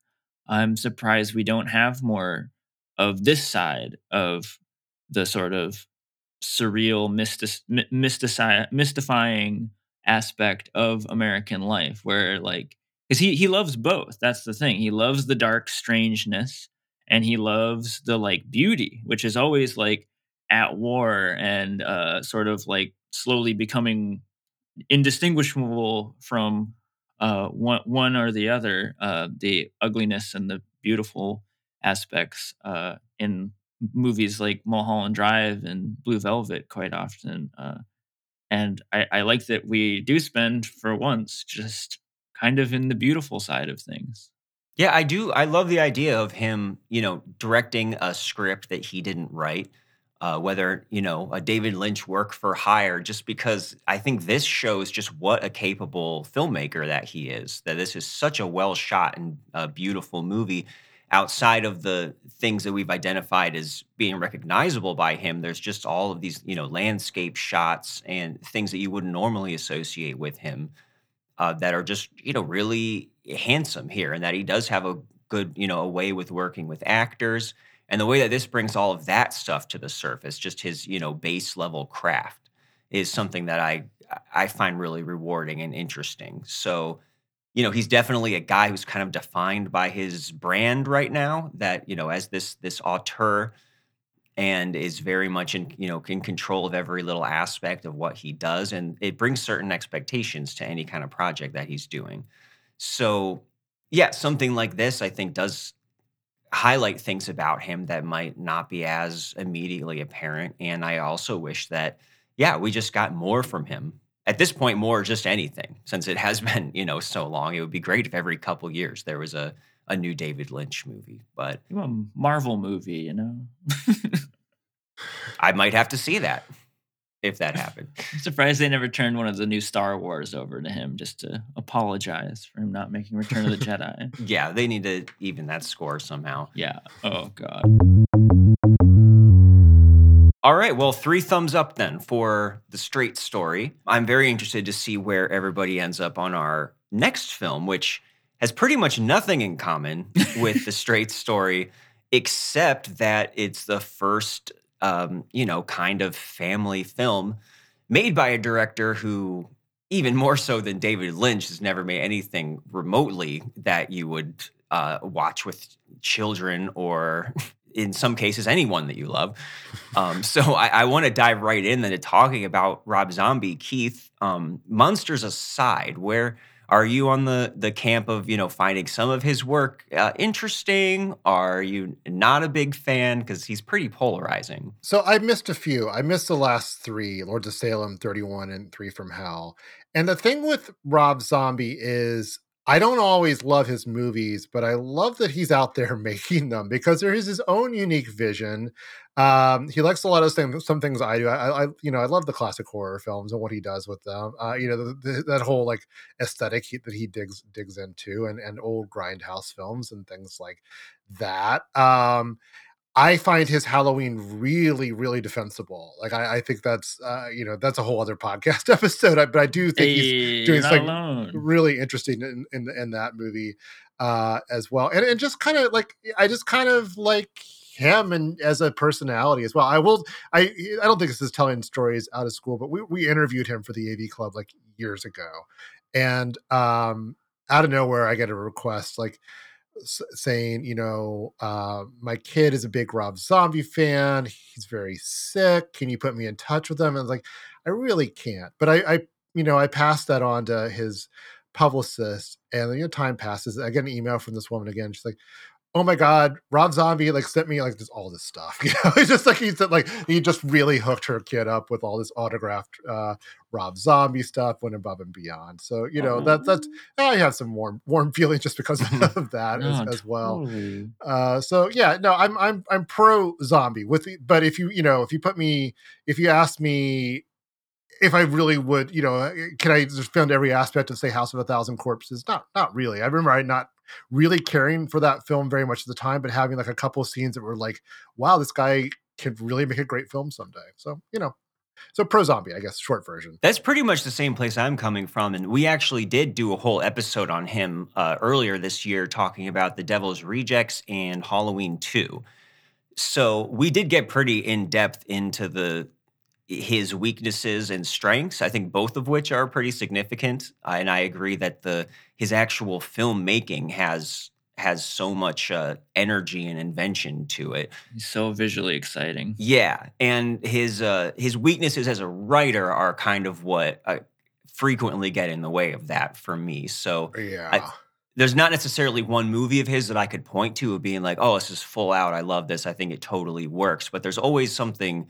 i'm surprised we don't have more of this side of the sort of surreal, mystis- my- mystici- mystifying aspect of American life, where like, because he he loves both. That's the thing. He loves the dark strangeness, and he loves the like beauty, which is always like at war and uh, sort of like slowly becoming indistinguishable from uh, one one or the other. Uh, the ugliness and the beautiful aspects uh, in movies like Mulholland Drive and Blue Velvet quite often. And I, I like that we do spend for once just kind of in the beautiful side of things. Yeah, I do. I love the idea of him, you know, directing a script that he didn't write. Uh, whether you know a David Lynch work for hire, just because I think this shows just what a capable filmmaker that he is. That this is such a well shot and beautiful movie. Outside of the things that we've identified as being recognizable by him, there's just all of these you know landscape shots and things that you wouldn't normally associate with him uh, that are just you know really handsome here, and that he does have a good you know a way with working with actors, and the way that this brings all of that stuff to the surface, just his you know base level craft, is something that I I find really rewarding and interesting. So. You know, he's definitely a guy who's kind of defined by his brand right now. That you know, as this this auteur, and is very much in you know in control of every little aspect of what he does and it brings certain expectations to any kind of project that he's doing so yeah something like this i think does highlight things about him that might not be as immediately apparent and i also wish that yeah we just got more from him at this point more just anything since it has been you know so long it would be great if every couple years there was a a new David Lynch movie, but a Marvel movie, you know. I might have to see that if that happened. I'm surprised they never turned one of the new Star Wars over to him just to apologize for him not making Return of the Jedi. yeah, they need to even that score somehow. Yeah. Oh god. All right, well, three thumbs up then for the straight story. I'm very interested to see where everybody ends up on our next film, which has pretty much nothing in common with the straight story, except that it's the first, um, you know, kind of family film made by a director who, even more so than David Lynch, has never made anything remotely that you would uh, watch with children or. In some cases, anyone that you love. Um, so I, I want to dive right in into talking about Rob Zombie. Keith, um, Munsters aside, where are you on the the camp of you know finding some of his work uh, interesting? Are you not a big fan because he's pretty polarizing? So I missed a few. I missed the last three: Lords of Salem, Thirty One, and Three from Hell. And the thing with Rob Zombie is I don't always love his movies, but I love that he's out there making them because there is his own unique vision. Um, he likes a lot of things, some things I do. I, I, you know, I love the classic horror films and what he does with them. Uh, you know, the, the, that whole like aesthetic he, that he digs digs into, and and old grindhouse films and things like that. Um, I find his Halloween really, really defensible. Like I, I think that's uh, you know that's a whole other podcast episode. But I do think hey, he's doing something really interesting in, in, in that movie uh, as well, and and just kind of like I just kind of like him and as a personality as well. I will. I I don't think this is telling stories out of school, but we we interviewed him for the AV Club like years ago, and um, out of nowhere I get a request like saying, you know, uh, my kid is a big Rob Zombie fan. He's very sick. Can you put me in touch with him? And I was like, I really can't. But I, I, you know, I passed that on to his publicist, and you know, time passes. I get an email from this woman again. She's like, oh my god, Rob Zombie like sent me like just all this stuff. You know, it's just like he said like he just really hooked her kid up with all this autographed uh Rob Zombie stuff, went above and beyond. So you know that that's I have some warm warm feelings just because of that no, as, as, well. Totally. Uh, so yeah, no, I'm I'm I'm pro zombie with, the, but if you you know if you put me if you ask me if I really would, you know, can I just found every aspect of say House of a Thousand Corpses? Not, not really. I remember I not really caring for that film very much at the time, but having like a couple scenes that were like, wow, this guy can really make a great film someday. So, you know, so pro zombie, I guess, short version. That's pretty much the same place I'm coming from, and we actually did do a whole episode on him uh, earlier this year, talking about the Devil's Rejects and Halloween Two. So we did get pretty in depth into the his weaknesses and strengths. I think both of which are pretty significant, uh, and I agree that the his actual filmmaking has has so much uh, energy and invention to it. He's so visually exciting. Yeah, and his uh, his weaknesses as a writer are kind of what uh, frequently get in the way of that for me. So yeah. I, there's not necessarily one movie of his that I could point to of being like, oh, this is full out. I love this. I think it totally works. But there's always something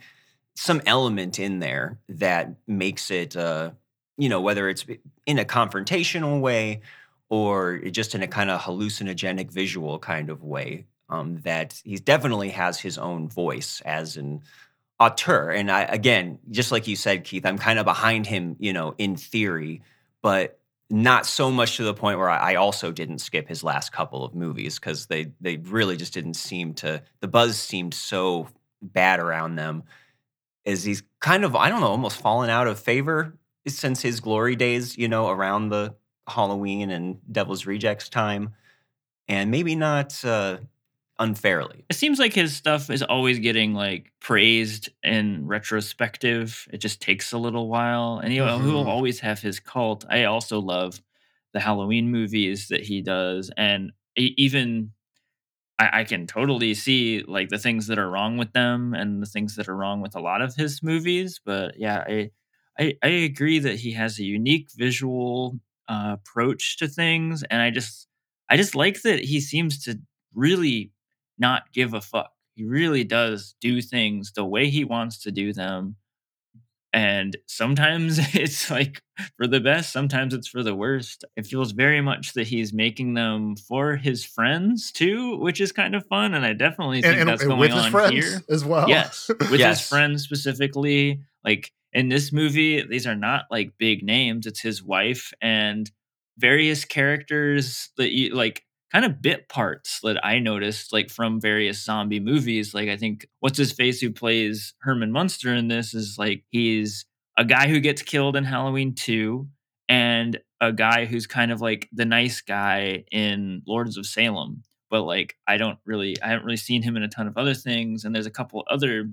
some element in there that makes it, uh, you know, whether it's in a confrontational way or just in a kind of hallucinogenic visual kind of way, um, that he definitely has his own voice as an auteur. And I, again, just like you said, Keith, I'm kind of behind him, you know, in theory, but not so much to the point where I, also didn't skip his last couple of movies because they they really just didn't seem to. The buzz seemed so bad around them. As he's kind of, I don't know, almost fallen out of favor since his glory days, you know, around the Halloween and Devil's Rejects time, and maybe not uh, unfairly. It seems like his stuff is always getting like praised in retrospective. It just takes a little while, and he, mm-hmm. he will always have his cult. I also love the Halloween movies that he does, and even I, I, can totally see like the things that are wrong with them and the things that are wrong with a lot of his movies. But yeah, I I, I agree that he has a unique visual uh, approach to things, and I just I just like that he seems to really not give a fuck. He really does do things the way he wants to do them. And sometimes it's like for the best, sometimes it's for the worst. It feels very much that he's making them for his friends too, which is kind of fun. And I definitely think and, that's and going on here as well. Yes, with yes. his friends specifically. Like in this movie, these are not like big names. It's his wife and various characters that you like kind of bit parts that I noticed like from various zombie movies. Like I think what's his face who plays Herman Munster in this is like he's a guy who gets killed in Halloween 2 and a guy who's kind of like the nice guy in Lords of Salem. But like I don't really I haven't really seen him in a ton of other things and there's a couple other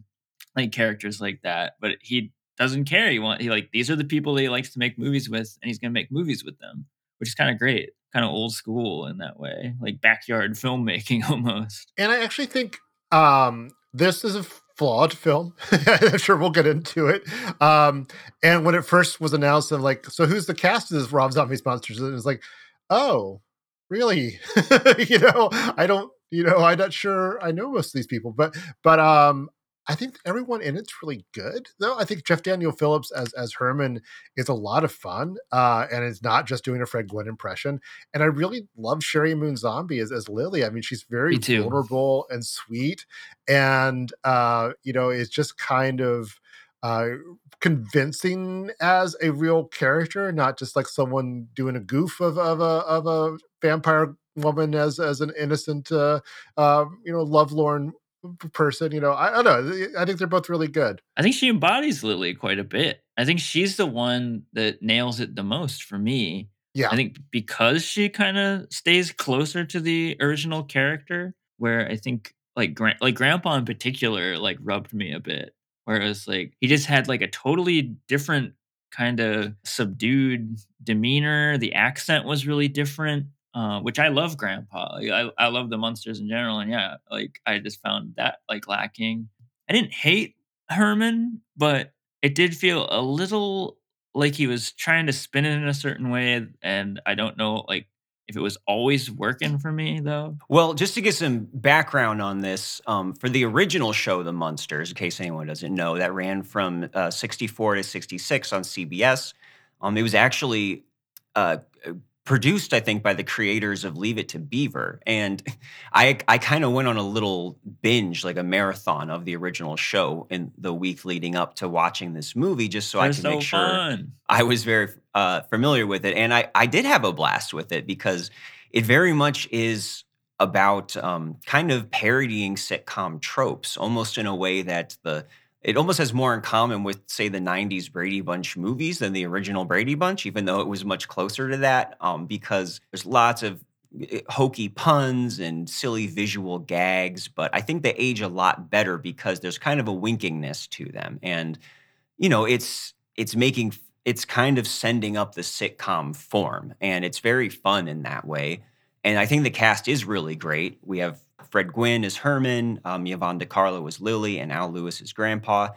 like characters like that, but he doesn't care. He want he like these are the people that he likes to make movies with and he's going to make movies with them, which is kind of great kind of old school in that way, like backyard filmmaking almost. And I actually think um, this is a flawed film. I'm sure we'll get into it. Um, and when it first was announced, I'm like, so who's the cast of this Rob Zombie's Munsters? And it was like, oh, really? you know, I don't, you know, I'm not sure I know most of these people, but, but, um, I think everyone in it's really good, though. I think Jeff Daniel Phillips as as Herman is a lot of fun, uh, and it's not just doing a Fred Gwynne impression. And I really love Sheri Moon Zombie as, as Lily. I mean, she's very vulnerable and sweet, and uh, you know, is just kind of uh, convincing as a real character, not just like someone doing a goof of of a of a vampire woman as as an innocent, uh, uh, you know, lovelorn person. You know, I, I don't know. I think they're both really good. I think she embodies Lily quite a bit. I think she's the one that nails it the most for me. Yeah. I think because she kind of stays closer to the original character, where I think like Gra- like Grandpa in particular like rubbed me a bit. Whereas like he just had like a totally different kind of subdued demeanor. The accent was really different. Uh, which I love Grandpa. I, I love the Munsters in general, and yeah, like I just found that like lacking. I didn't hate Herman, but it did feel a little like he was trying to spin it in a certain way, and I don't know like if it was always working for me though. Well, just to get some background on this, um, for the original show, The Munsters, in case anyone doesn't know, that ran from uh, 64 to 66 on CBS. Um, it was actually uh, produced i think by the creators of leave it to beaver and i i kind of went on a little binge like a marathon of the original show in the week leading up to watching this movie just so i could so make sure fun. i was very uh, familiar with it and i i did have a blast with it because it very much is about um, kind of parodying sitcom tropes almost in a way that the it almost has more in common with, say, the 90s Brady Bunch movies than the original Brady Bunch, even though it was much closer to that, um, because there's lots of eh, hokey puns and silly visual gags. But I think they age a lot better because there's kind of a winkingness to them. And, you know, it's it's making it's kind of sending up the sitcom form. And it's very fun in that way. And I think the cast is really great. We have Fred Gwynne is Herman, um, Yvonne De Carlo as Lily, and Al Lewis is Grandpa.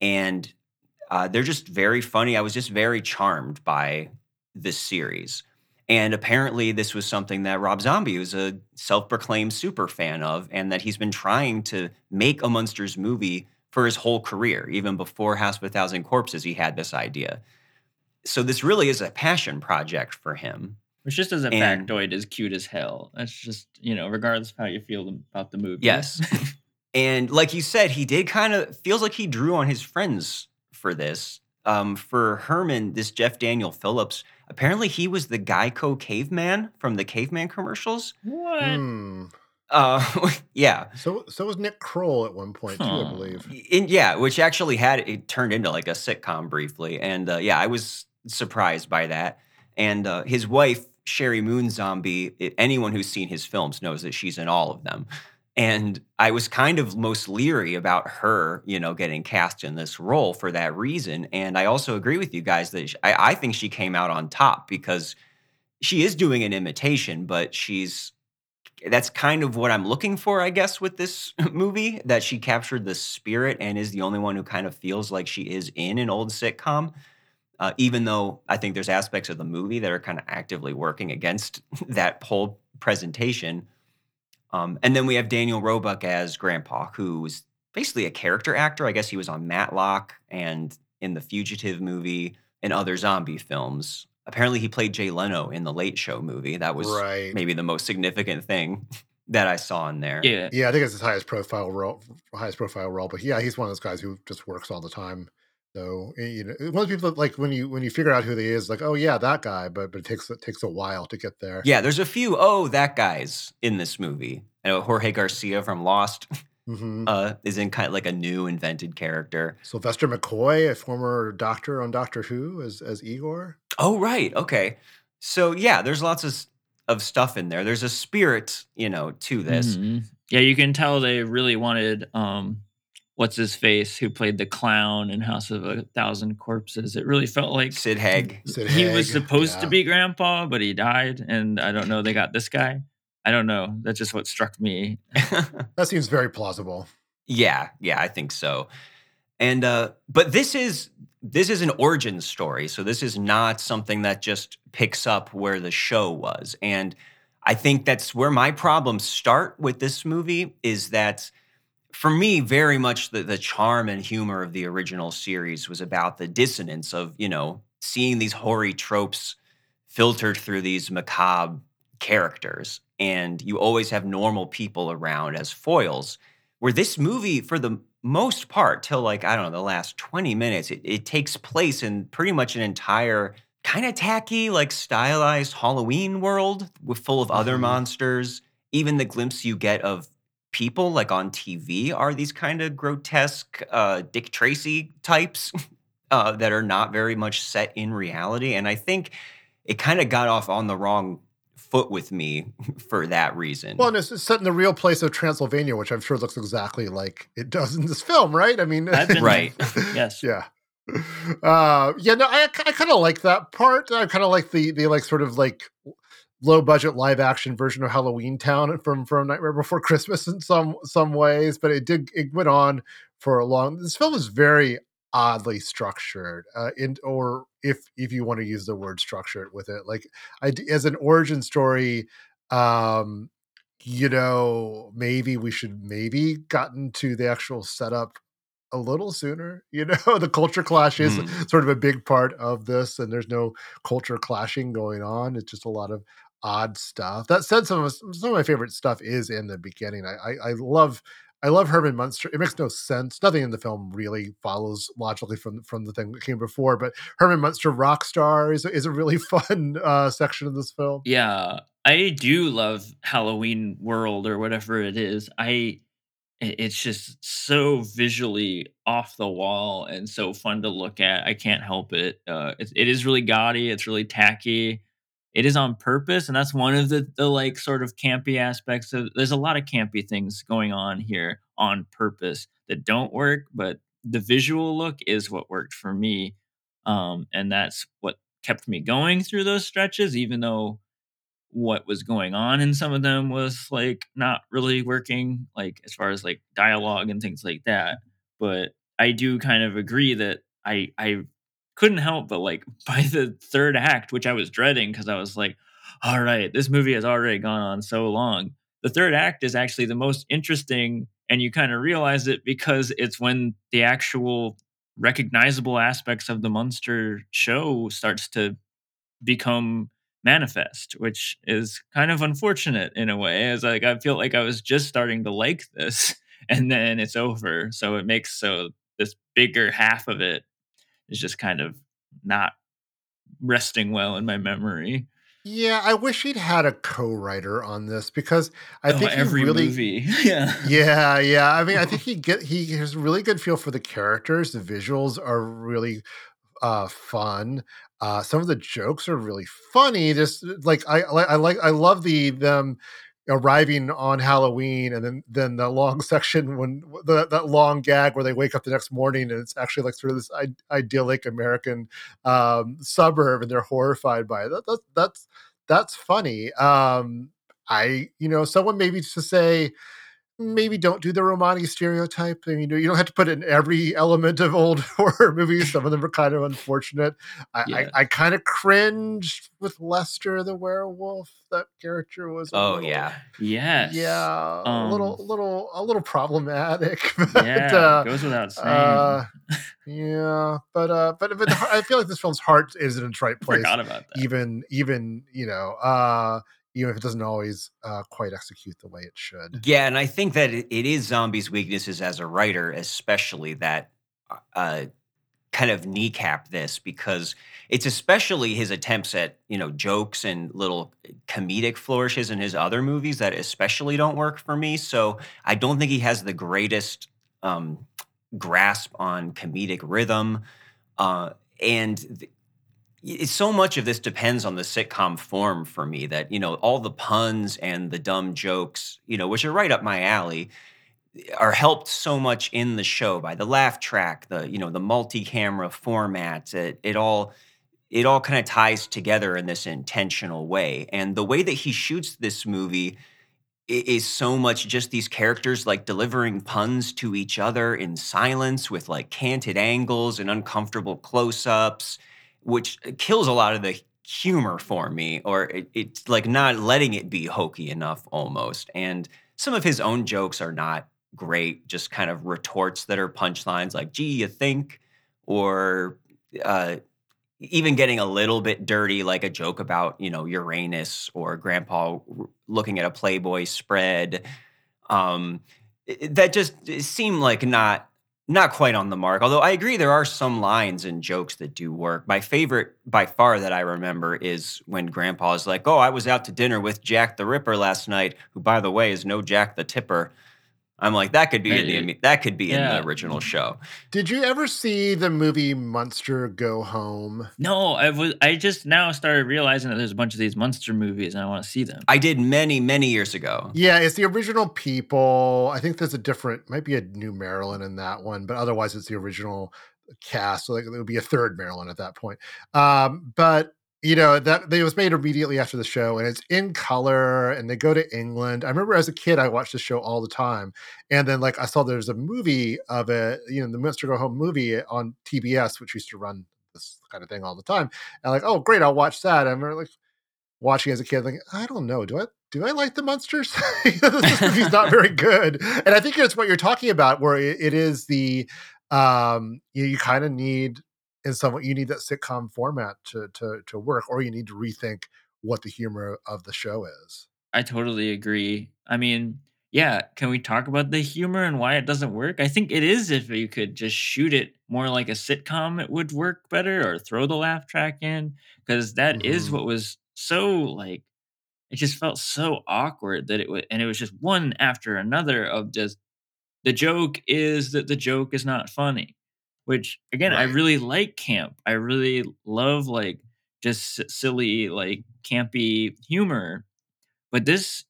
And uh, they're just very funny. I was just very charmed by this series. And apparently, this was something that Rob Zombie was a self proclaimed super fan of, and that he's been trying to make a Munsters movie for his whole career. Even before House of a Thousand Corpses, he had this idea. So this really is a passion project for him. Which just as a And- factoid is cute as hell. That's just, you know, regardless of how you feel about the movie. Yes. And like you said, he did kind of feels like he drew on his friends for this. Um, for Herman, this Jeff Daniel Phillips, apparently he was the Geico caveman from the caveman commercials. what? Hmm. Uh, yeah, So so was Nick Kroll at one point too, I believe. In, yeah, which actually had it turned into like a sitcom briefly, and uh, yeah, I was surprised by that. And uh, his wife Sheri Moon Zombie, anyone who's seen his films knows that she's in all of them. And I was kind of most leery about her, you know, getting cast in this role for that reason. And I also agree with you guys that sh I, I think she came out on top because she is doing an imitation, but she's that's kind of what I'm looking for, I guess, with this movie. That she captured the spirit and is the only one who kind of feels like she is in an old sitcom. Uh, even though I think there's aspects of the movie that are kind of actively working against that whole presentation. Um, and then we have Daniel Roebuck as Grandpa, who's basically a character actor. I guess he was on Matlock and in the Fugitive movie and other zombie films. Apparently, he played Jay Leno in the Late Show movie. That was right. maybe the most significant thing that I saw in there. Yeah. Yeah, I think it's his highest profile role, highest profile role. But yeah, he's one of those guys who just works all the time. So eh, you know, most people like when you when you figure out who they is, like oh yeah, that guy. But but it takes it takes a while to get there. Yeah, there's a few, oh, that guy's in this movie. I know Jorge Garcia from Lost hmm uh, is in kind of like a new invented character. Sylvester McCoy, a former doctor on Doctor Who, as as Igor. Oh, right. Okay. So, yeah, there's lots of, of stuff in there. There's a spirit, you know, to this. Mhm. Yeah, you can tell they really wanted um what's his face who played the clown in House of a Thousand Corpses. It really felt like Sid Haig. Sid he was Haig, supposed to be grandpa, but he died and I don't know they got this guy. I don't know. That's just what struck me. That seems very plausible. Yeah, yeah, I think so. And uh but this is this is an origin story. So this is not something that just picks up where the show was. And I think that's where my problems start with this movie is that for me very much the the charm and humor of the original series was about the dissonance of, you know, seeing these hoary tropes filtered through these macabre characters and you always have normal people around as foils where this movie for the most part till like i don't know the last 20 minutes it, it takes place in pretty much an entire kind of tacky like stylized halloween world with full of other Mhm. monsters even the glimpse you get of people like on tv are these kind of grotesque uh, dick tracy types uh, that are not very much set in reality and i think it kind of got off on the wrong foot with me for that reason Well, and it's it's set in the real place of Transylvania, which I'm sure looks exactly like it does in this film, right? I mean, I've been Right. Yes. yeah. Uh, yeah, no, I, I kind of like that part. I kind of like the the like sort of like low budget live action version of Halloween Town from from Nightmare Before Christmas in some some ways, but it did it went on for a long. This film is very oddly structured, uh, in or if if you want to use the word structured with it, like I as an origin story. Um, you know, maybe we should maybe gotten to the actual setup a little sooner. You know, the culture clash is Hmm. sort of a big part of this, and there's no culture clashing going on. It's just a lot of odd stuff. That said, some of some of my favorite stuff is in the beginning. I I, I love. I love Herman Munster. It makes no sense. Nothing in the film really follows logically from from the thing that came before. But Herman Munster Rockstar is is a really fun uh, section of this film. Yeah, I do love Halloween World or whatever it is. I it's just so visually off the wall and so fun to look at. I can't help it. Uh, it, it is really gaudy. It's really tacky. It is on purpose, and that's one of the the like sort of campy aspects of. There's a lot of campy things going on here on purpose that don't work, but the visual look is what worked for me, um, and that's what kept me going through those stretches, even though what was going on in some of them was like not really working like as far as like dialogue and things like that but i do kind of agree that i i couldn't help but like by the third act which i was dreading because i was like all right this movie has already gone on so long the third act is actually the most interesting and you kind of realize it because it's when the actual recognizable aspects of the Munster show starts to become manifest, which is kind of unfortunate in a way. As like I feel like I was just starting to like this, and then it's over. So it makes so this bigger half of it is just kind of not resting well in my memory. Yeah, I wish he'd had a co-writer on this because I Oh, think every really movie, yeah, Yeah, yeah. I mean, I think he get he has a really good feel for the characters. The visuals are really uh fun. Uh some of the jokes are really funny. Just like I I, I like I love the them arriving on Halloween and then then the long section when the that long gag where they wake up the next morning and it's actually like sort of this idyllic American um suburb and they're horrified by it. That, that that's that's funny. Um I you know someone maybe to say maybe don't do the Romani stereotype. I mean, you don't have to put in every element of old horror movies. Some of them are kind of unfortunate. I, Yeah. I, I kind of cringed with Lester the werewolf. That character was a Oh little- yeah. yes, yeah, a little, Um, little, a little problematic. But, yeah, uh, goes without saying. uh, yeah, but uh, but but I feel like this film's heart is in its right place Forgot about that. even even you know uh even if it doesn't always uh quite execute the way it should Yeah, and I think that it, is Zombie's weaknesses as a writer, especially that uh, kind of kneecap this because it's especially his attempts at you know jokes and little comedic flourishes in his other movies that especially don't work for me. So I don't think he has the greatest um, grasp on comedic rhythm, uh, and. th- so much of this depends on the sitcom form for me that you know all the puns and the dumb jokes you know which are right up my alley are helped so much in the show by the laugh track the you know the multi-camera format. It, it all it all kind of ties together in this intentional way. And the way that he shoots this movie is so much just these characters like delivering puns to each other in silence with like canted angles and uncomfortable close-ups which kills a lot of the humor for me or it, it's like not letting it be hokey enough almost. And some of his own jokes are not great just kind of retorts that are punchlines like gee you think? or uh, even getting a little bit dirty like a joke about you know uranus or grandpa looking at a playboy spread. Um that just seemed like not not quite on the mark although i agree there are some lines and jokes that do work. My favorite by far that i remember is when grandpa is like oh i was out to dinner with jack the ripper last night who by the way is no jack the tipper i'm like that could be in the that could be in the original show. Did you ever see the movie Munster go home? No, I was. I just now started realizing that there's a bunch of these Munster movies, and I want to see them. i did many many years ago. Yeah it's the original people. I think there's a different might be a new marilyn in that one but otherwise it's the original cast so like, it would be a third marilyn at that point. Um but you know that it was made immediately after the show and it's in color and they go to england. I remember as a kid i watched the show all the time and then like i saw there's a movie of it you know the Munster go home movie on tbs which used to run this kind of thing all the time and like oh great i'll watch that. And i remember like watching as a kid like i don't know do i do i like the Munsters? This movie's not very good and i think it's what you're talking about where it, it is the um you, you kind of need in some you need that sitcom format to to to work or you need to rethink what the humor of the show is I totally agree. I mean, yeah, can we talk about the humor and why it doesn't work? I think it is if you could just shoot it more like a sitcom, it would work better, or throw the laugh track in, because that is Mhm. what was so like. It just felt so awkward that it was, and it was just one after another of just the joke is that the joke is not funny, which again, I really like camp. I really love like just silly, like campy humor but this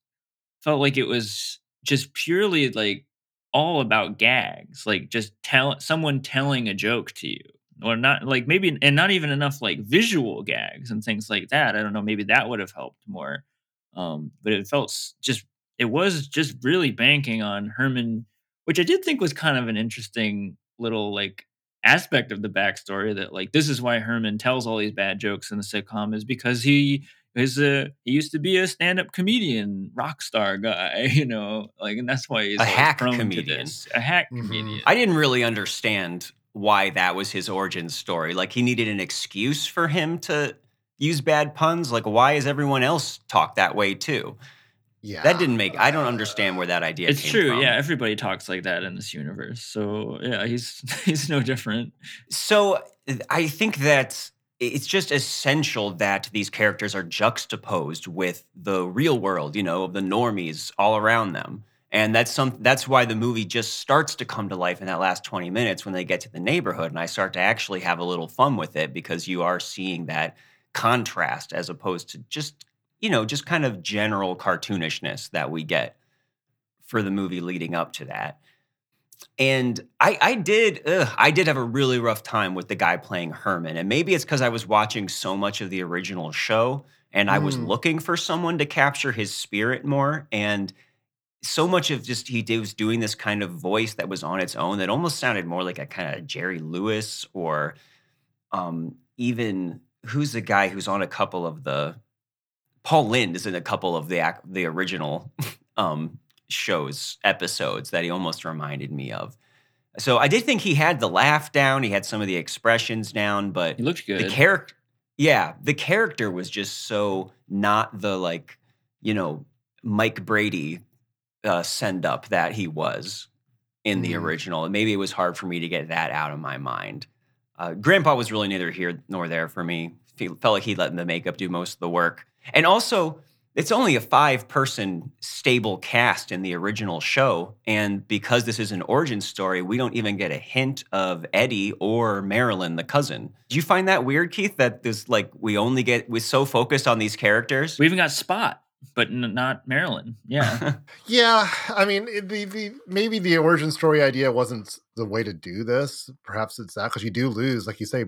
felt like it was just purely like all about gags like just tell someone telling a joke to you or not like maybe and not even enough like visual gags and things like that i don't know maybe that would have helped more um but it felt just it was just really banking on herman which i did think was kind of an interesting little like aspect of the backstory that like this is why herman tells all these bad jokes in the sitcom is because he is a he used to be a stand-up comedian, rock star guy, you know, like and that's why he's A like, hack comedian. A hack Mhm. comedian. I didn't really understand why that was his origin story. Like he needed an excuse for him to use bad puns. Like why is everyone else talk that way too? Yeah. That didn't make. I don't understand where that idea. it's true, from. yeah. Everybody talks like that in this universe, so yeah, he's he's no different. So I think that it's just essential that these characters are juxtaposed with the real world, you know, of the normies all around them. And that's some that's why the movie just starts to come to life in that last 20 minutes when they get to the neighborhood and I start to actually have a little fun with it because you are seeing that contrast as opposed to just, you know, just kind of general cartoonishness that we get for the movie leading up to that. And I, I did, ugh, I did have a really rough time with the guy playing Herman, and maybe it's because I was watching so much of the original show, and I was Mm. looking for someone to capture his spirit more, and so much of just he did, was doing this kind of voice that was on its own that almost sounded more like a kind of Jerry Lewis or um, even who's the guy who's on a couple of the Paul Lynde is in a couple of the ac- the original um, shows episodes that he almost reminded me of. So I did think he had the laugh down, he had some of the expressions down, but He looked good. the character yeah the character was just so not the like you know mike brady uh, send up that he was in the Mhm. original and maybe it was hard for me to get that out of my mind uh, grandpa was really neither here nor there for me Fe- felt like he let the makeup do most of the work and also it's only a five person stable cast in the original show and because this is an origin story we don't even get a hint of eddie or marilyn the cousin do you find that weird keith that this like we only get we're so focused on these characters we even got Spot, but n- not Marilyn. Yeah. Yeah, I mean, it- the, the maybe the origin story idea wasn't the way to do this. Perhaps it's that because you do lose, like you say,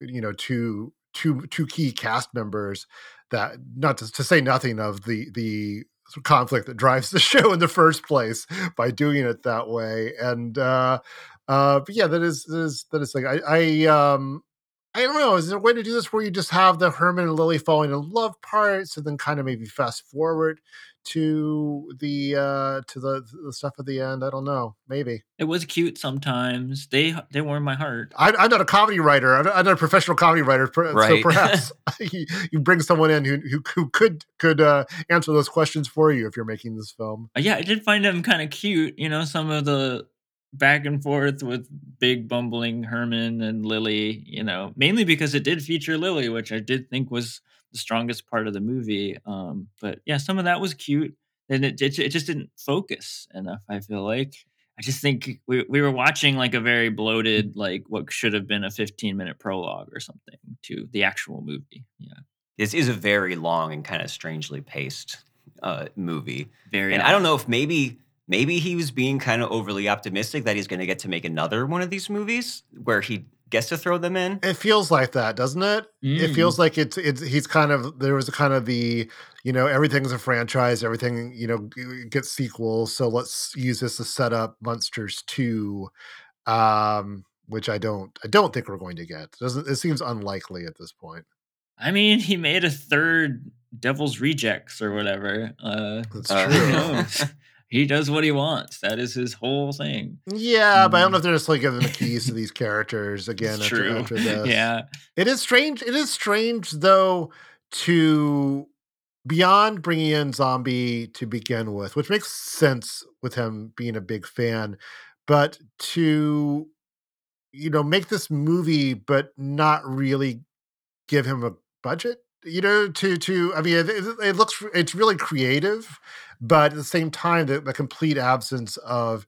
you know, two two two key cast members. That not to, to say nothing of the the conflict that drives the show in the first place by doing it that way. And uh, uh, but yeah, that is that is that is like I I um. I don't know. Is there a way to do this where you just have the Herman and Lily falling in love parts, and then kind of maybe fast forward to the uh to the the stuff at the end? I don't know. Maybe it was cute sometimes. They they warmed my heart. I, I'm not a comedy writer. I'm not, a professional comedy writer. per- So perhaps you, you bring someone in who who, who could could uh, answer those questions for you if you're making this film. Uh, yeah, I did find them kind of cute. You know, some of the back and forth with big bumbling Herman and Lily. You know, mainly because it did feature Lily, which I did think was the strongest part of the movie. Um, but yeah, some of that was cute, and it it, it just didn't focus enough. I feel like. I just think we, we were watching like a very bloated, like what should have been a 15 minute prologue or something to the actual movie. Yeah. this is a very long and kind of strangely paced uh, movie Very. and i don't know if maybe maybe he was being kind of overly optimistic that he's going to get to make another one of these movies where he gets to throw them in It feels like that, doesn't it? It Mm. feels like it's it's he's kind of there was a kind of the you know everything's a franchise, everything you know g- gets sequels. So let's use this to set up Munsters two, um, which I don't I don't think we're going to get. Doesn't it seems unlikely at this point? I mean, he made a third Devil's Rejects or whatever. Uh, That's Uh, true. he does what he wants. That is his whole thing. Yeah, but I don't Mm. know if they're necessarily giving the keys to these characters again after, true. after this. yeah. It is strange. It is strange though to beyond bringing in zombie to begin with, which makes sense with him being a big fan, but to you know make this movie but not really give him a budget you know to to i mean it, it, looks it's really creative but at the same time the, the complete absence of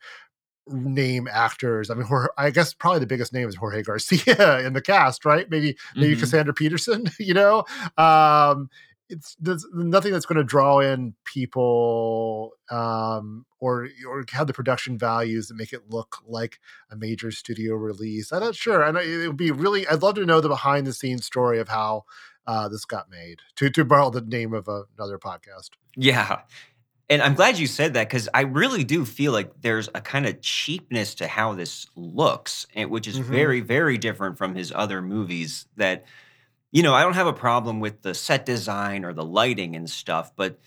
name actors i mean Jorge, i guess probably the biggest name is jorge garcia in the cast right? Maybe maybe Mhm. cassandra peterson you know? Um it's there's nothing that's going to draw in people um or or have the production values that make it look like a major studio release. I'm not sure and it would be really i'd love to know the behind the scenes story of how uh this got made to to borrow the name of a, another podcast Yeah. And I'm glad you said that because I really do feel like there's a kind of cheapness to how this looks, which is Mhm. very, very different from his other movies. That, you know, I don't have a problem with the set design or the lighting and stuff, but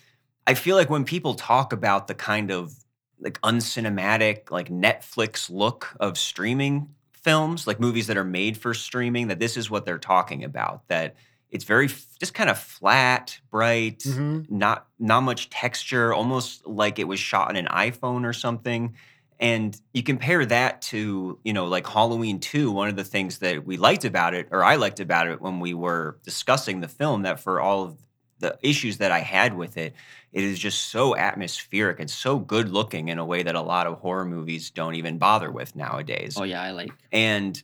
I feel like when people talk about the kind of like uncinematic, like Netflix look of streaming films, like movies that are made for streaming, that this is what they're talking about. That it's very f- just kind of flat, bright, Mhm. not not much texture, almost like it was shot on an iPhone or something. And you compare that to, you know, like Halloween 2, one of the things that we liked about it, or I liked about it when we were discussing the film, that for all of the issues that I had with it, it is just so atmospheric and so good looking in a way that a lot of horror movies don't even bother with nowadays. Oh yeah, I like. And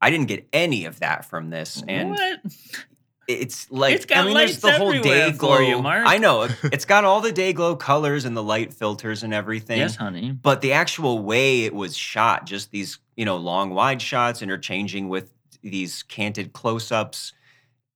I didn't get any of that from this. And what? it's like It's got I mean, there's lights the whole everywhere day glow. for you, Marc. I know it's got all the day glow colors and the light filters and everything. Yes, honey. But the actual way it was shot, just these you know long wide shots interchanging with these canted close-ups,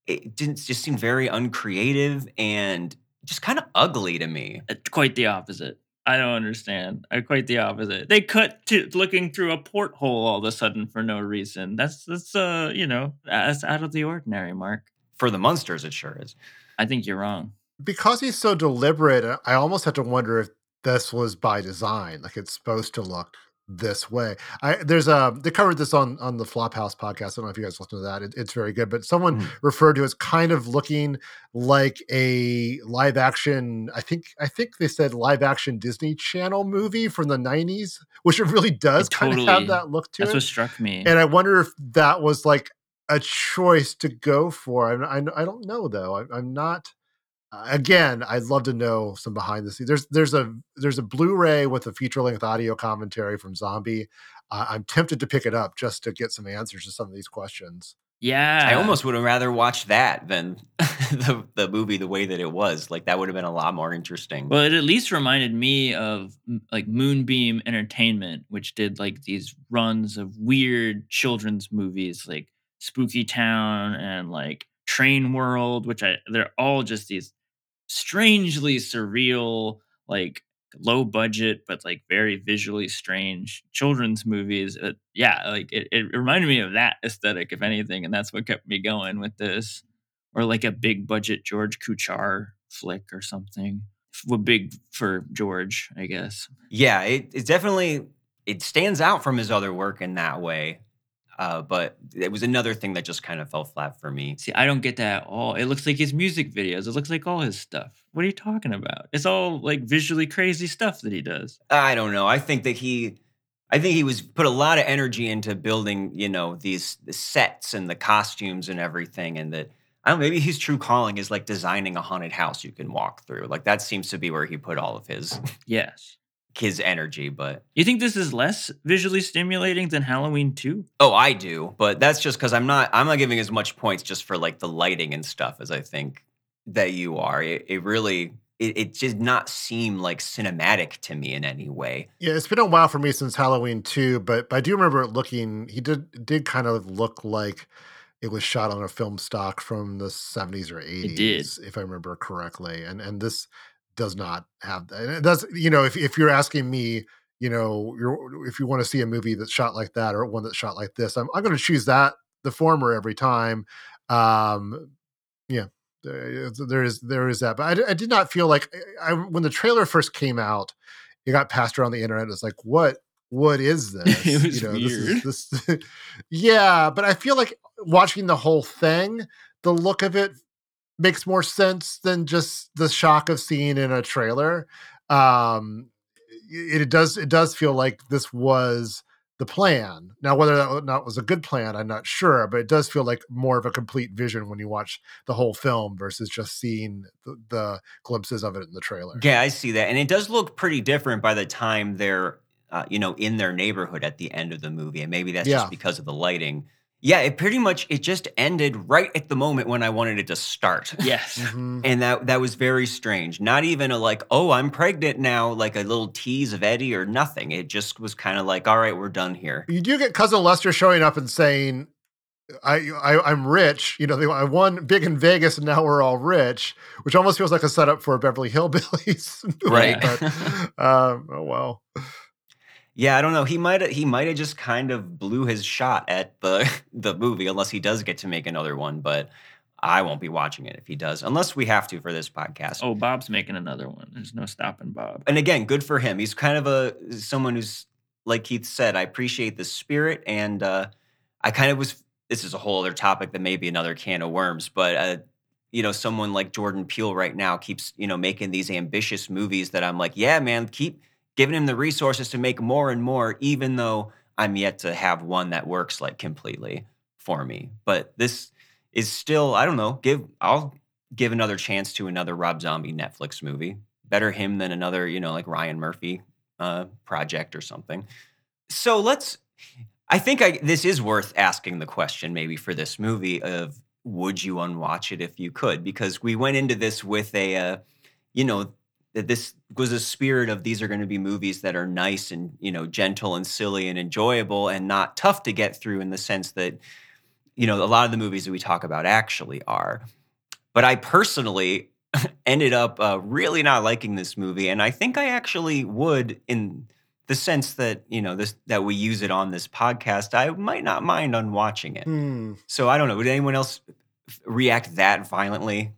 it didn't just seem very uncreative and just kind of ugly to me. Uh, Quite the opposite. I don't understand. Uh, quite the opposite. They cut to looking through a porthole all of a sudden for no reason. That's that's uh you know that's out of the ordinary, Marc. For the Munsters, it sure is. I think you're wrong. because he's so deliberate, I almost have to wonder if this was by design, like it's supposed to look this way. I there's a they covered this on on the Flophouse podcast. I don't know if you guys listen to that. It, it's very good, but someone Mhm. referred to it as kind of looking like a live action. I think I think they said live action Disney Channel movie from the '90s, which it really does kind of have that look to That's it. what struck me. and I wonder if that was like a choice to go for. I, I, I don't know though. I, I'm not. uh, Again, I'd love to know some behind the scenes. There's there's a there's a Blu-ray with a feature length audio commentary from Zombie. Uh, I'm tempted to pick it up just to get some answers to some of these questions. yeah, I almost would have rather watched that than the the movie the way that it was. Like that would have been a lot more interesting. Well, it at least reminded me of like Moonbeam Entertainment, which did like these runs of weird children's movies like Spooky Town and like Train World, which I they're all just these strangely surreal, like low budget but like very visually strange children's movies. Uh, yeah, like it, it reminded me of that aesthetic, if anything, and that's what kept me going with this. Or like a big budget George Kuchar flick or something. F- big for George, I guess. yeah, it, it definitely it stands out from his other work in that way. Uh, but it was another thing that just kind of fell flat for me. See, I don't get that at all. It looks like his music videos. It looks like all his stuff. What are you talking about? It's all like visually crazy stuff that he does. I don't know. I think that he, I think he was put a lot of energy into building, you know, these the sets and the costumes and everything, and that I don't. know, Maybe his true calling is like designing a haunted house you can walk through. Like that seems to be where he put all of his Yes. His energy. But You think this is less visually stimulating than Halloween 2? oh, I do. But that's just because I'm not. I'm not giving as much points just for like the lighting and stuff as I think that you are. It, it really. It, it did not seem like cinematic to me in any way. Yeah, it's been a while for me since Halloween 2, but, but I do remember it looking. He did did kind of look like it was shot on a film stock from the 70s or 80s, did. if I remember correctly. And and this does not have that. And it does, you know, if if you're asking me, you know, you're, if you want to see a movie that's shot like that or one that's shot like this, I'm I'm going to choose that the former every time. Um, yeah, there is there is that, but I did not feel like I, I when the trailer first came out, it got passed around the internet. It's like what what is this? It was This is, this, yeah, but I feel like watching the whole thing, the look of it makes more sense than just the shock of seeing in a trailer. Um, it, it does it does feel like this was the plan. Now, whether that or not was a good plan, I'm not sure, but it does feel like more of a complete vision when you watch the whole film versus just seeing the, the glimpses of it in the trailer. Yeah, I see that, and it does look pretty different by the time they're, uh, you know, in their neighborhood at the end of the movie, and maybe that's Yeah. just because of the lighting. Yeah, it pretty much it just ended right at the moment when I wanted it to start. Yes. Mhm. And that that was very strange. Not even a like, oh, I'm pregnant now, like a little tease of Eddie or nothing. It just was kind of like, all right, we're done here. You do get cousin Lester showing up and saying, I, I I'm rich. You know, they, I won big in Vegas, and now we're all rich, which almost feels like a setup for a Beverly Hillbillies, movie, Right. But, um, oh well. Yeah, I don't know. He might he might have just kind of blew his shot at the the movie, unless he does get to make another one. But I won't be watching it if he does, unless we have to for this podcast. Oh, Bob's making another one. There's no stopping Bob. And again, good for him. He's kind of a someone who's like Keith said. I appreciate the spirit, and uh, I kind of was. This is a whole other topic that may be another can of worms, but uh, you know, someone like Jordan Peele right now keeps you know making these ambitious movies that I'm like, yeah, man, keep giving him the resources to make more and more, even though I'm yet to have one that works like completely for me. But this is still, I don't know, give I'll give another chance to another Rob Zombie Netflix movie. Better him than another, you know, like Ryan Murphy uh, project or something. So let's. I think I, this is worth asking the question, maybe for this movie of would you unwatch it if you could? Because we went into this with a, uh, you know, that this was a spirit of these are going to be movies that are nice and you know gentle and silly and enjoyable and not tough to get through in the sense that you know a lot of the movies that we talk about actually are. But i personally ended up uh, really not liking this movie and i think i actually would in the sense that you know this that we use it on this podcast i might not mind on watching it. Hmm. so i don't know would anyone else react that violently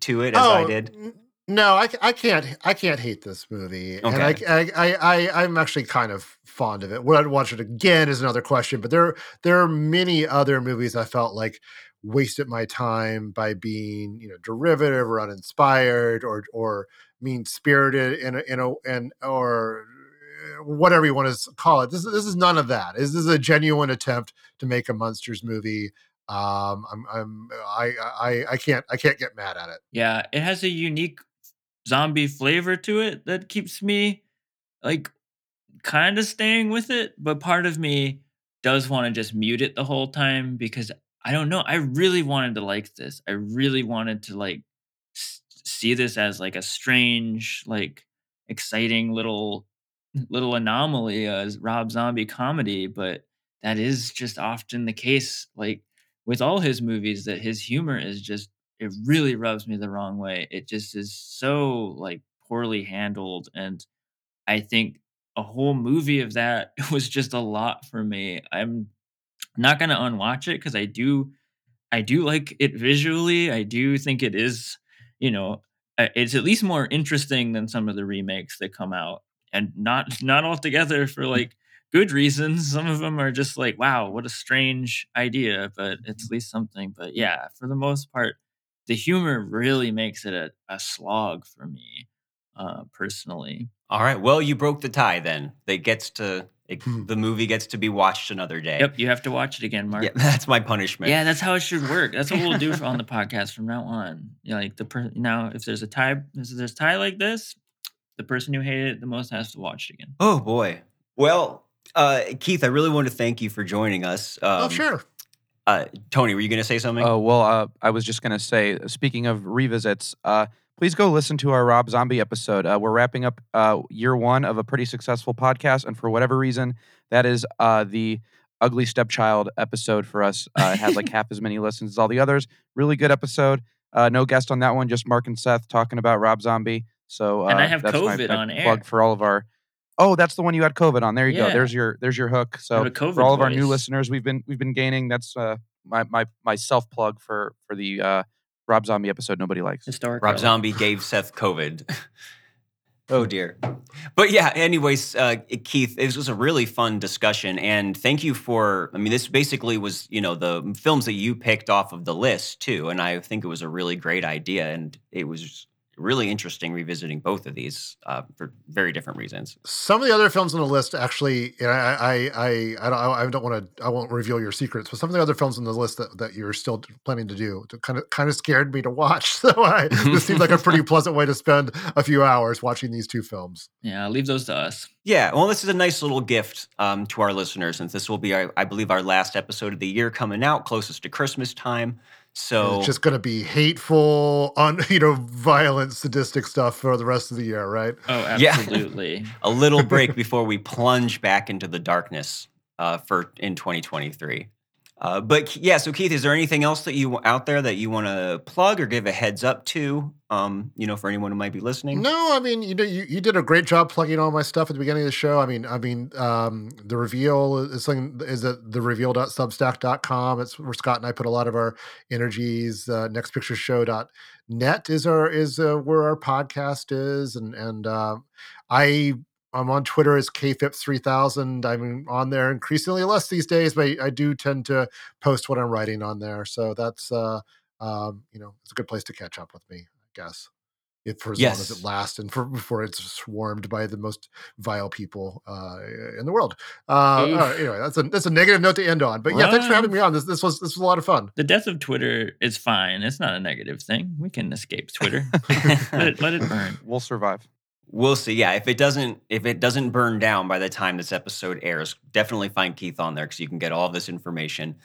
to it as Oh, i did No, I, I can't. I can't hate this movie, and I, I, I, I, I'm actually kind of fond of it. Would I watch it again is another question. But there, there are many other movies I felt like wasted my time by being, you know, derivative or uninspired or or mean spirited in a, in a and or whatever you want to call it. This is this is none of that. This is a genuine attempt to make a Munsters movie. Um, I'm, I'm, I, I, I can't, I can't get mad at it. Yeah, it has a unique zombie flavor to it that keeps me like kind of staying with it, but part of me does want to just mute it the whole time because I don't know. I really wanted to like this. I really wanted to like s- see this as like a strange, like exciting little little anomaly uh, as Rob Zombie comedy, but that is just often the case like with all his movies that his humor is just it really rubs me the wrong way. It just is so like poorly handled and I think a whole movie of that was just a lot for me. I'm not going to unwatch it cuz I do I do like it visually. I do think it is, you know, uh, it's at least more interesting than some of the remakes that come out and not not altogether for like good reasons. Some of them are just like, wow, what a strange idea, but it's at least something. But yeah, for the most part, the humor really makes it a, a slog for me, uh, personally. All right. Well, you broke the tie then. It gets to it, Hmm. the movie gets to be watched another day. Yep, you have to watch it again, Marc. Yeah, that's my punishment. Yeah, that's how it should work. That's what we'll do for, on the podcast from now on. You know, like the per- now, if there's a tie, if there's a tie like this, the person who hated it the most has to watch it again. Oh boy. Well, uh, Keith, I really want to thank you for joining us. Um, oh, sure. Uh, Tony, were you going to say something? Oh well, uh, I was just gonna say. Speaking of revisits, uh, please go listen to our Rob Zombie episode. Uh, we're wrapping up uh, year one of a pretty successful podcast, and for whatever reason, that is uh, the Ugly Stepchild episode for us. Uh, it had like half as many listens as all the others. Really good episode. Uh, no guest on that one, just Marc and Seth talking about Rob Zombie. So uh, And I have that's my- COVID my on plug air. for all of our. Oh, that's the one you had COVID on. There you go. There's your there's your hook. So have a COVID for all of our new listeners, we've been we've been gaining. That's uh, my my my self plug for for the uh, Rob Zombie episode. Nobody likes. Historic. Rob relic. Zombie gave Seth COVID. oh dear. But yeah, anyways, uh, Keith, it was a really fun discussion, and thank you for. I mean, this basically was you know the films that you picked off of the list too, and I think it was a really great idea, and it was really interesting revisiting both of these uh, for very different reasons. Some of the other films on the list actually, and I, I, I, I don't, I don't want to, I won't reveal your secrets, but some of the other films on the list that, that you're still planning to do, kind of, kind of scared me to watch. So I, this seemed like a pretty pleasant way to spend a few hours watching these two films. Yeah, leave those to us. Yeah, well, this is a nice little gift um, to our listeners, since this will be, our, I believe, our last episode of the year coming out, closest to Christmas time. And So it's just going to be hateful, un, you know, violent, sadistic stuff for the rest of the year, right? Oh, Yeah. absolutely. a little break before we plunge back into the darkness uh, for in 2023. Uh, but yeah, so Keith, is there anything else that you out there that you want to plug or give a heads up to? Um, you know, for anyone who might be listening. No, I mean, you know, you, you did a great job plugging all my stuff at the beginning of the show. I mean, I mean, um, the reveal is something is at the reveal.substack.com. It's where Scott and I put a lot of our energies. Uh, nextpictureshow.net is our is uh, where our podcast is, and and uh, I I'm on Twitter as kphipps3000. I'm on there increasingly less these days, but I do tend to post what I'm writing on there. So that's uh, um, you know, it's a good place to catch up with me, I guess. If for as long as it lasts and for before it's swarmed by the most vile people uh, in the world. Uh, all right, anyway, that's a that's a negative note to end on. But yeah, thanks for having me on. This this was this was a lot of fun. The death of Twitter is fine. It's not a negative thing. We can escape Twitter. let, it, let it burn. We'll survive. We'll see. Yeah, if it doesn't if it doesn't burn down by the time this episode airs, definitely find Keith on there because you can get all of this information,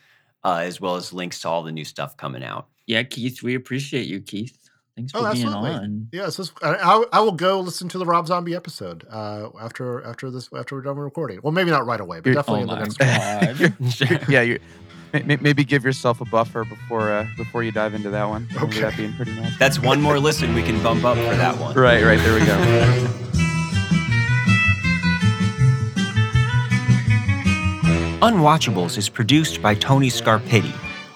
uh, as well as links to all the new stuff coming out. Yeah, Keith, we appreciate you, Keith. Thanks for Oh, being absolutely. on. Yeah, so I, I I will go listen to the Rob Zombie episode uh, after after this after we're done recording. Well, maybe not right away, but You're- definitely Oh in the next one. yeah, you may- may- maybe give yourself a buffer before uh, before you dive into that one. Okay. that being pretty nice. That's one more listen we can bump up for that one. Right, right. There we go. Unwatchables is produced by Tony Scarpitti,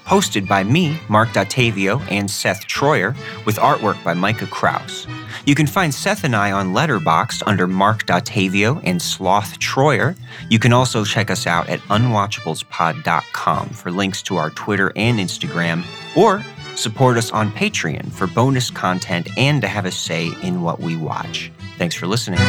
hosted by me, Marc Dottavio, and Seth Troyer, with artwork by Micah Kraus. You can find Seth and I on Letterboxd under Marc Dottavio and Sloth Troyer. You can also check us out at unwatchablespod.com for links to our Twitter and Instagram, or support us on Patreon for bonus content and to have a say in what we watch. Thanks for listening.